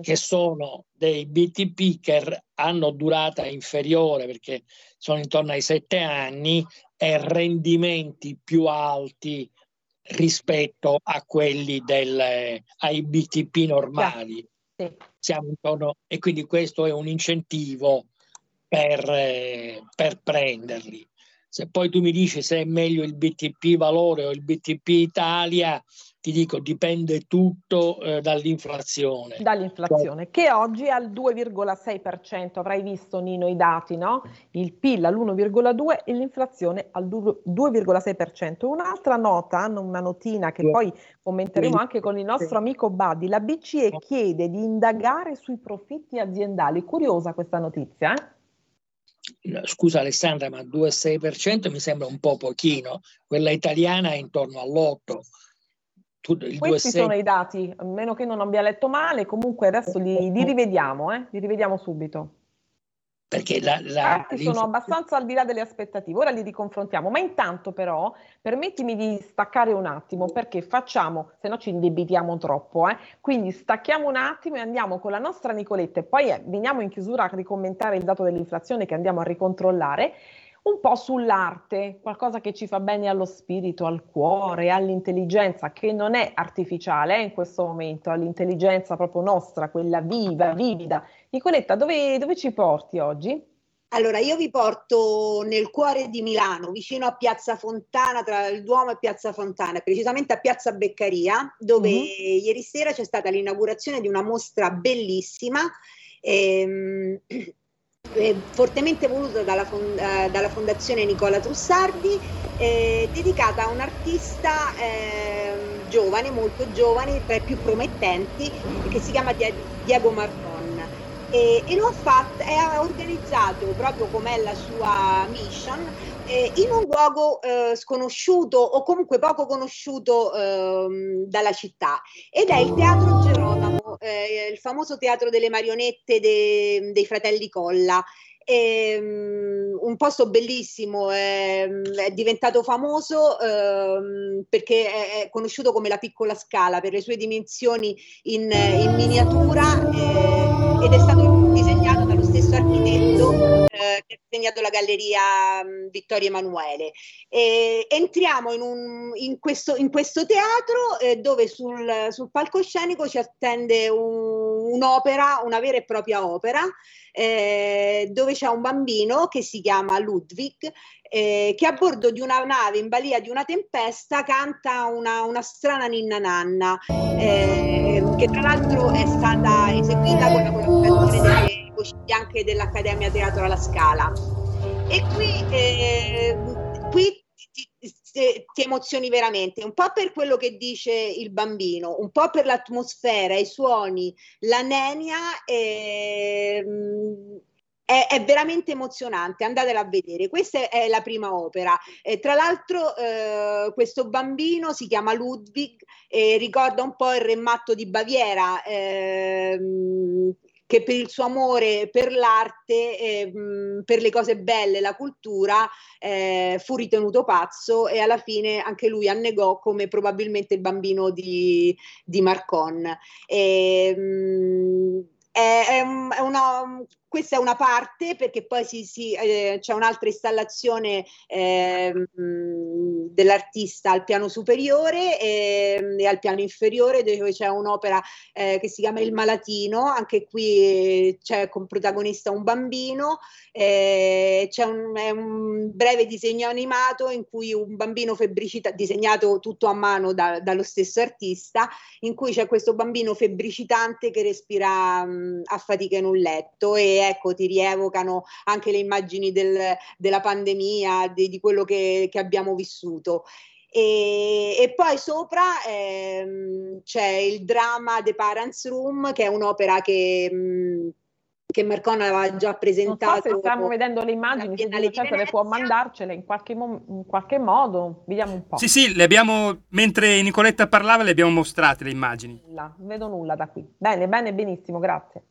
che sono dei BTP che hanno durata inferiore perché sono intorno ai sette anni e rendimenti più alti rispetto a quelli del, ai BTP normali. Sì. Siamo intorno, e quindi questo è un incentivo per, eh, per prenderli. Se poi tu mi dici se è meglio il BTP valore o il BTP Italia, ti dico dipende tutto eh, dall'inflazione. Dall'inflazione, che oggi è al 2,6%, avrai visto Nino i dati, no? Il PIL all'1,2% e l'inflazione al 2,6%. Un'altra nota, una notina che poi commenteremo anche con il nostro amico Badi, la BCE chiede di indagare sui profitti aziendali. Curiosa questa notizia, eh? Scusa Alessandra, ma 2,6% mi sembra un po' pochino, quella italiana è intorno all'8%. Questi sono i dati, a meno che non abbia letto male, comunque adesso li, li rivediamo, eh? li rivediamo subito perché la, la, sono abbastanza al di là delle aspettative, ora li riconfrontiamo, ma intanto però permettimi di staccare un attimo perché facciamo, se no ci indebitiamo troppo, eh? quindi stacchiamo un attimo e andiamo con la nostra Nicoletta. E poi eh, veniamo in chiusura a ricommentare il dato dell'inflazione che andiamo a ricontrollare un po' sull'arte, qualcosa che ci fa bene allo spirito, al cuore, all'intelligenza, che non è artificiale eh, in questo momento, all'intelligenza proprio nostra, quella viva, vivida. Nicoletta, dove, dove ci porti oggi? Allora, io vi porto nel cuore di Milano, vicino a Piazza Fontana, tra il Duomo e Piazza Fontana, precisamente a Piazza Beccaria, dove mm-hmm. ieri sera c'è stata l'inaugurazione di una mostra bellissima. Ehm, eh, fortemente voluto dalla, fond- eh, dalla, Fondazione Nicola Trussardi, eh, dedicata a un artista ehm, giovane, molto giovane, tra i più promettenti, che si chiama Diego Marton. E, e lo ha fatto, è organizzato proprio come è la sua mission eh, in un luogo eh, sconosciuto o comunque poco conosciuto eh, dalla città ed è il Teatro Gerolamo, eh, il famoso teatro delle marionette de, dei fratelli Colla. È, um, un posto bellissimo, è, è diventato famoso um, perché è, è, conosciuto come la piccola scala per le sue dimensioni in, in miniatura eh, ed è stato eh, che ha disegnato la galleria um, Vittorio Emanuele. E entriamo in, un, in, questo, in, questo, teatro eh, dove sul, sul, palcoscenico ci attende un, un'opera, una vera e propria opera, eh, dove c'è un bambino che si chiama Ludwig eh, che a bordo di una nave in balia di una tempesta canta una, una strana ninna nanna, eh, che tra l'altro è stata eseguita con la collaborazione delle voci bianche dell'Accademia Teatro alla Scala. E qui, eh, qui ti, ti, ti, emozioni veramente, un po' per quello che dice il bambino, un po' per l'atmosfera, i suoni, la nenia. Eh, è, è, veramente emozionante, andatela a vedere. Questa è la prima opera. Eh, tra l'altro, eh, questo bambino si chiama Ludwig e ricorda un po' il re matto di Baviera. Ehm, che per il suo amore per l'arte, eh, per le cose belle, la cultura, eh, fu ritenuto pazzo e alla fine anche lui annegò come probabilmente il bambino di, di Marcon. E, mh, è, è, una, questa è una parte perché poi si, si, eh, c'è un'altra installazione eh, dell'artista al piano superiore e, ehm, e, al piano inferiore dove c'è un'opera eh, che si chiama Il Malatino, anche qui c'è come protagonista un bambino, eh, c'è un, un, breve disegno animato in cui un bambino febbricitato, disegnato tutto a mano da, dallo stesso artista, in cui c'è questo bambino febbricitante che respira mh, a fatica in un letto e ecco ti rievocano anche le immagini del, della pandemia, di, di quello che, che abbiamo vissuto. E, e, poi sopra ehm, c'è il dramma The Parents Room, che è un'opera che, mh, che Marcon aveva già presentato. Non so se stiamo vedendo le immagini, se le può mandarcele in qualche, mo- in qualche, modo, vediamo un po'. Sì, sì, le abbiamo, mentre Nicoletta parlava le abbiamo mostrate le immagini. Non vedo nulla da qui. Bene, bene, benissimo, grazie.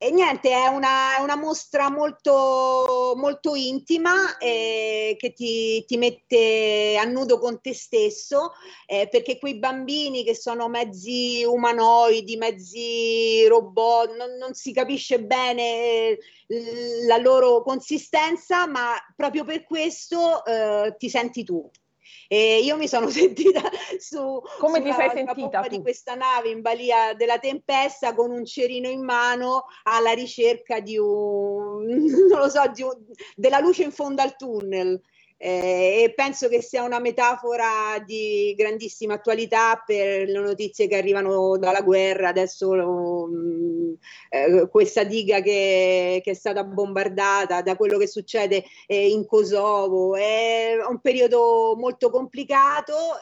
E niente, è una, è una mostra molto, molto intima eh, che ti, ti, mette a nudo con te stesso, eh, perché quei bambini che sono mezzi umanoidi, mezzi robot, non, non si capisce bene eh, la loro consistenza, ma proprio per questo eh, ti senti tu. E io mi sono sentita su come ti sei sentita di questa nave in balia della tempesta con un cerino in mano alla ricerca di un non lo so, un, della luce in fondo al tunnel eh, e penso che sia una metafora di grandissima attualità per le notizie che arrivano dalla guerra, adesso um, eh, questa diga che, che, è stata bombardata, da quello che succede eh, in Kosovo, è un periodo molto complicato.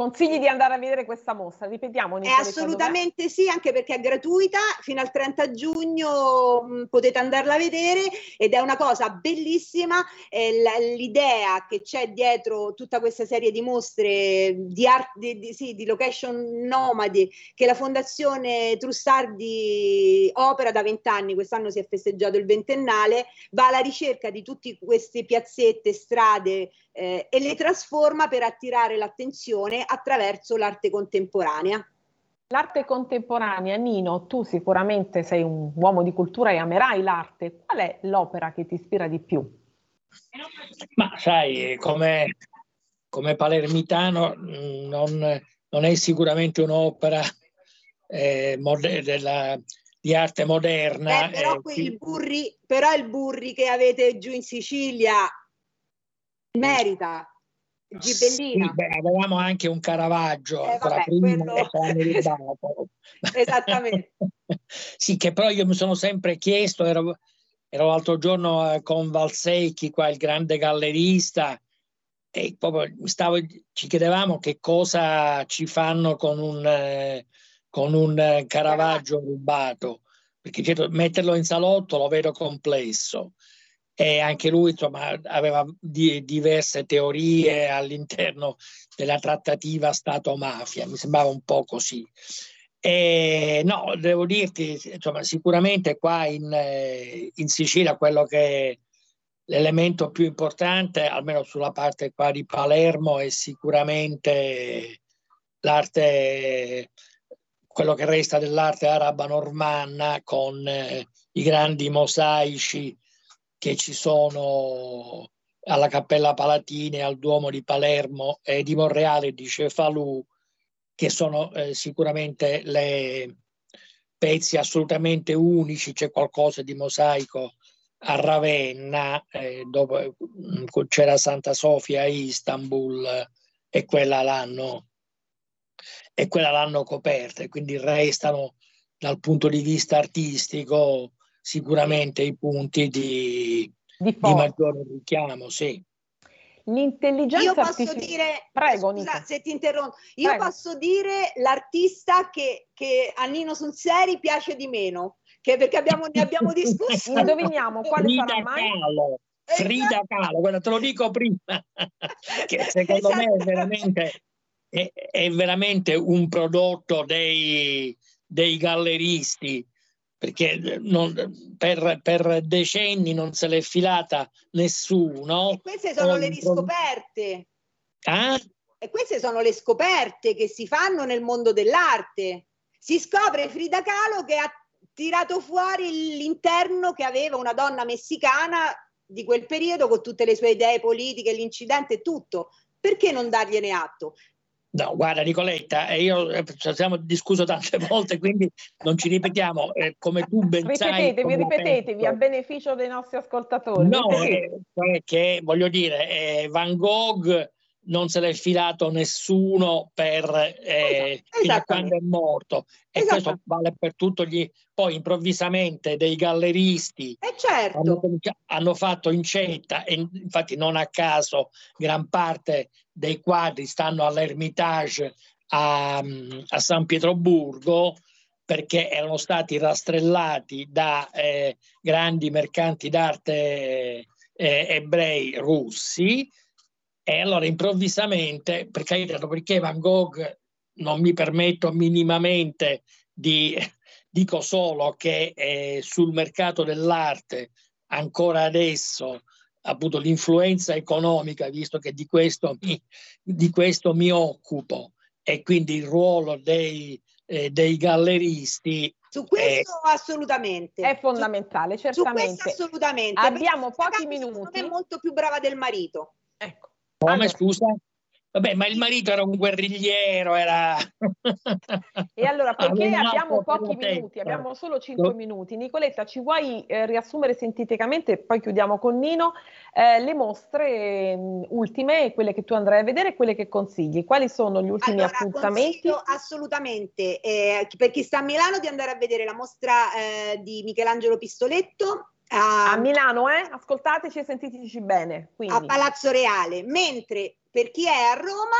Consigli di andare a vedere questa mostra, ripetiamo. Nicola, è assolutamente sì, anche perché è gratuita, fino al 30 giugno mh, mm, potete andarla a vedere ed è una cosa bellissima, eh, l'idea che c'è dietro tutta questa serie di mostre di, art, di, di, sì, di location nomadi che la Fondazione Trussardi opera da vent'anni, quest'anno si è festeggiato il ventennale, va alla ricerca di tutte queste piazzette, strade, eh, e le trasforma per attirare l'attenzione attraverso l'arte contemporanea. L'arte contemporanea, Nino, tu sicuramente sei un uomo di cultura e amerai l'arte. Qual è l'opera che ti ispira di più? Ma sai, come, come palermitano non, non, è sicuramente un'opera eh, moder- della, di arte moderna. Eh, però, eh, il burri, però il burri che avete giù in Sicilia merita. Gibellina. Sì, beh, avevamo anche un Caravaggio eh, vabbè, prima quello... Esattamente. sì, che però io mi sono sempre chiesto, ero, ero l'altro giorno eh, con Valsecchi, qua il grande gallerista, e proprio stavo, ci chiedevamo che cosa ci fanno con un, eh, con un eh, Caravaggio rubato, perché certo, metterlo in salotto lo vedo complesso. E anche lui insomma, aveva di, diverse teorie all'interno della trattativa Stato-mafia, mi sembrava un po' così. E, no, devo dirti, insomma, sicuramente qua in, eh, in Sicilia quello che l'elemento più importante, almeno sulla parte qua di Palermo, è sicuramente l'arte, quello che resta dell'arte araba normanna con eh, i grandi mosaici che ci sono alla Cappella Palatina, al Duomo di Palermo e di Monreale di Cefalù, che sono eh, sicuramente le pezzi assolutamente unici, c'è qualcosa di mosaico a Ravenna, eh, dove mm, c'era Santa Sofia a Istanbul e quella l'hanno, e quella l'hanno coperta, quindi restano dal punto di vista artistico sicuramente i punti di, di, di maggiore richiamo, sì. L'intelligenza io posso artific- dire, Prego, scusa se ti interrompo, io Prego. posso dire l'artista che, che a Nino Sunseri piace di meno che perché abbiamo, ne abbiamo discusso. Indoviniamo quale Frida sarà mai. Kahlo. Frida Kahlo, guarda, te lo dico prima, che secondo esatto. me è veramente, è, è veramente, un prodotto dei, dei galleristi, perché non, per, per, decenni non se l'è filata nessuno. E queste sono le riscoperte. Ah? E queste sono le scoperte che si fanno nel mondo dell'arte. Si scopre Frida Kahlo che ha tirato fuori l'interno che aveva una donna messicana di quel periodo con tutte le sue idee politiche, l'incidente e tutto. Perché non dargliene atto? No, guarda Nicoletta, eh, io eh, ci siamo discusso tante volte, quindi non ci ripetiamo, eh, come tu ben ripetetevi, sai. Ripetetevi, a beneficio dei nostri ascoltatori. No, eh, voglio dire, eh, Van Gogh non se l'è filato nessuno per eh, a quando è morto e questo vale per tutto gli poi improvvisamente dei galleristi eh certo. hanno, hanno, fatto incetta e infatti non a caso gran parte dei quadri stanno all'Ermitage a, a San Pietroburgo perché erano stati rastrellati da eh, grandi mercanti d'arte eh, ebrei russi. E allora improvvisamente, per carità, perché Van Gogh non mi permetto minimamente di, dico solo che eh, sul mercato dell'arte ancora adesso ha avuto l'influenza economica, visto che di questo mi, di questo mi occupo, e quindi il ruolo dei, eh, dei galleristi su questo è, assolutamente. È fondamentale, certamente. Su questo assolutamente. Abbiamo pochi minuti. È molto più brava del marito. Ecco. Come allora. scusa? Vabbè, ma il marito era un guerrigliero, era... e allora, perché abbiamo pochi minuti, abbiamo solo 5 no. minuti, Nicoletta, ci vuoi eh, riassumere sinteticamente, poi chiudiamo con Nino, eh, le mostre mh, ultime, quelle che tu andrai a vedere e quelle che consigli? Quali sono gli ultimi allora, appuntamenti? assolutamente, eh, per chi sta a Milano di andare a vedere la mostra eh, di Michelangelo Pistoletto, a, a Milano, eh? Ascoltateci e sentiteci bene. Quindi. A Palazzo Reale, mentre per chi è a Roma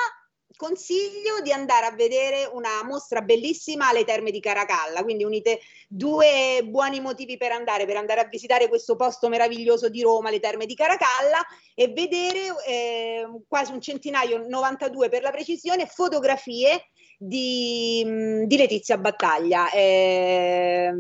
consiglio di andare a vedere una mostra bellissima alle Terme di Caracalla, quindi unite due buoni motivi per andare, per andare a visitare questo posto meraviglioso di Roma, le Terme di Caracalla e vedere eh, quasi un centinaio, 92 per la precisione, fotografie di, di Letizia Battaglia. Eh,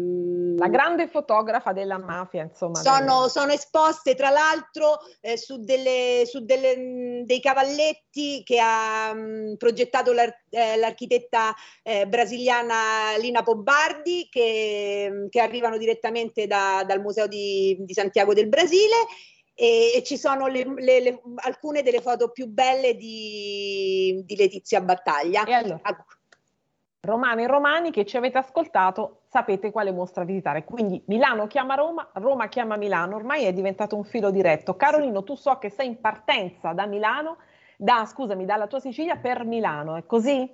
la grande fotografa della mafia, insomma. Sono, sono esposte tra l'altro eh, su, delle, su delle, mm, dei cavalletti che ha mh, mm, progettato l'ar, eh, l'architetta eh, brasiliana Lina Pobardi che, che arrivano direttamente da, dal Museo di, di Santiago del Brasile e, e ci sono le, le, le, alcune delle foto più belle di, di Letizia Battaglia. E allora? Romani e romani che ci avete ascoltato sapete quale mostra visitare. Quindi Milano chiama Roma, Roma chiama Milano, ormai è diventato un filo diretto. Carolino, tu so che sei in partenza da Milano, da, scusami, dalla tua Sicilia per Milano, è così?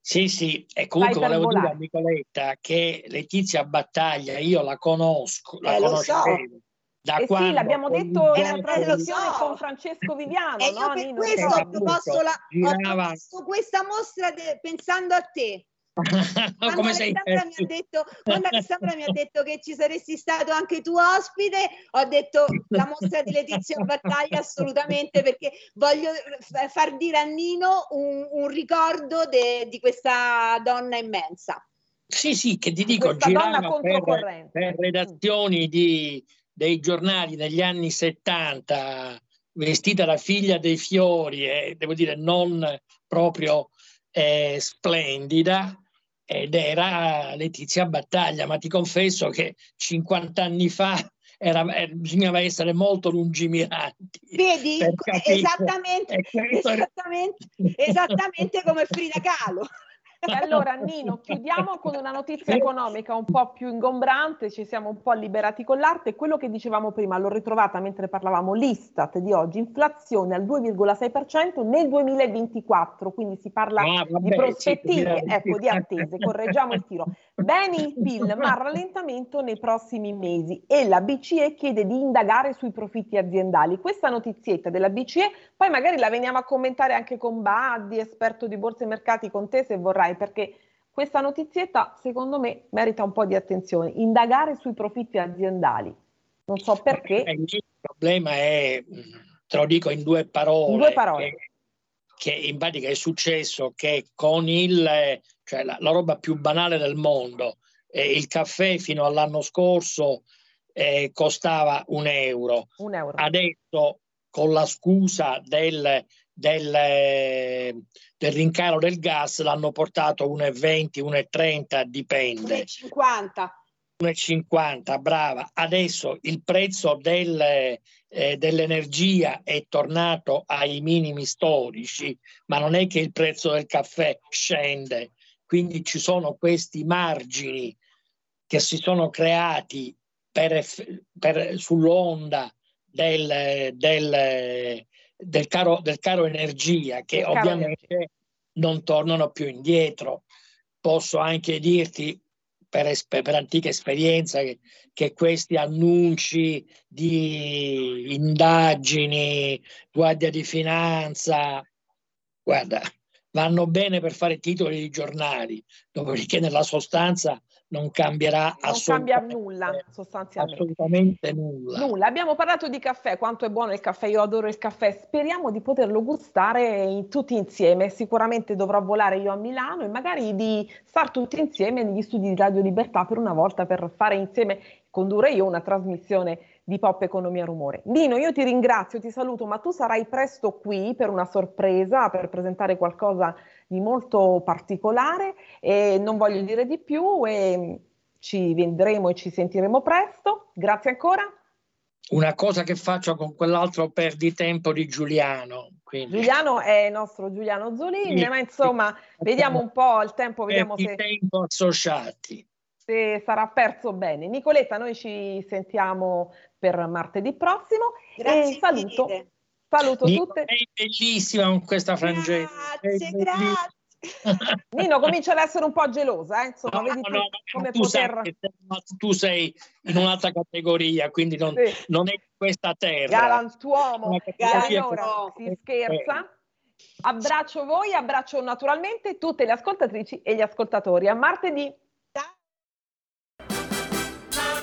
Sì, sì, e comunque volevo volare. dire a Nicoletta che Letizia Battaglia io la conosco, la eh, conoscevo. So Da Eh sì, l'abbiamo con detto nella trasmissione so. con Francesco Viviano, E no? io per Nino? questo Eh, ho proposto, la, ho proposto questa mostra de- pensando a te. Quando come sei Alessandra, mi ha detto, quando Alessandra mi ha detto che ci saresti stato anche tu ospite, ho detto la mostra di Letizia Battaglia assolutamente perché voglio far dire a Nino un, un ricordo de- di questa donna immensa. Sì, sì, che ti dico, Questa girava per, per redazioni di- dei giornali negli anni 70, vestita da figlia dei fiori e devo dire non proprio eh, splendida, ed era Letizia Battaglia, ma ti confesso che 50 anni fa era- eh, bisognava essere molto lungimiranti. Vedi? Esattamente, esattamente, esattamente come Frida Kahlo. E allora Nino, chiudiamo con una notizia economica un po' più ingombrante, ci siamo un po' liberati con l'arte, quello che dicevamo prima, l'ho ritrovata mentre parlavamo, l'Istat di oggi, inflazione al 2,6% nel 2024, quindi si parla Ah, vabbè, di prospettive, ecco, di attese, correggiamo il tiro. Beni il PIL, ma rallentamento nei prossimi mesi e la BCE chiede di indagare sui profitti aziendali. Questa notizietta della BCE, poi magari la veniamo a commentare anche con Baddi, esperto di borse e mercati, con te se vorrai, perché questa notizietta secondo me merita un po' di attenzione. Indagare sui profitti aziendali. Non so perché. Eh, Il problema è, te lo dico in due parole, In due parole. Che, che in pratica è successo che con il, cioè la, la roba più banale del mondo, eh, il caffè fino all'anno scorso eh, costava un euro. Un euro. Adesso con la scusa del, del, del rincaro del gas l'hanno portato 1,20, 1,30, dipende. 50. 1,50, brava. Adesso il prezzo del, eh, dell'energia è tornato ai minimi storici, ma non è che il prezzo del caffè scende. Quindi ci sono questi margini che si sono creati per, per- sull'onda del, del, del caro, del caro energia che caro ovviamente non tornano più indietro. Posso anche dirti per, per antica esperienza che, che questi annunci di indagini, guardia di finanza, guarda, vanno bene per fare titoli di giornali, dopodiché nella sostanza non cambierà Non cambia assolutamente, nulla sostanzialmente. assolutamente nulla. Nulla, abbiamo parlato di caffè, quanto è buono il caffè, io adoro il caffè, speriamo di poterlo gustare in- tutti insieme, sicuramente dovrò volare io a Milano e magari di star tutti insieme negli studi di Radio Libertà per una volta per fare insieme, condurre io una trasmissione di Pop Economia Rumore. Nino, io ti ringrazio, ti saluto, ma tu sarai presto qui per una sorpresa, per presentare qualcosa di molto particolare e non voglio dire di più e ci vedremo e ci sentiremo presto. Grazie ancora. Una cosa che faccio con quell'altro perditempo di Giuliano. Quindi. Giuliano è il nostro Giuliano Zolini, Sì. ma insomma, vediamo un po' il tempo, vediamo se, associati. Se sarà perso bene. Nicoletta, noi ci sentiamo per martedì prossimo Grazie e saluto, mille. saluto Nico, tutte. Sei bellissima con questa frangetta. Grazie, grazie. Nino comincia ad essere un po' gelosa, eh? insomma, No, vedi tu no, no, come tu, poter... sei- tu sei in un'altra categoria, quindi non, Sì. non è questa terra. Galantuomo, e allora si scherza. Abbraccio voi, abbraccio naturalmente tutte le ascoltatrici e gli ascoltatori. A martedì.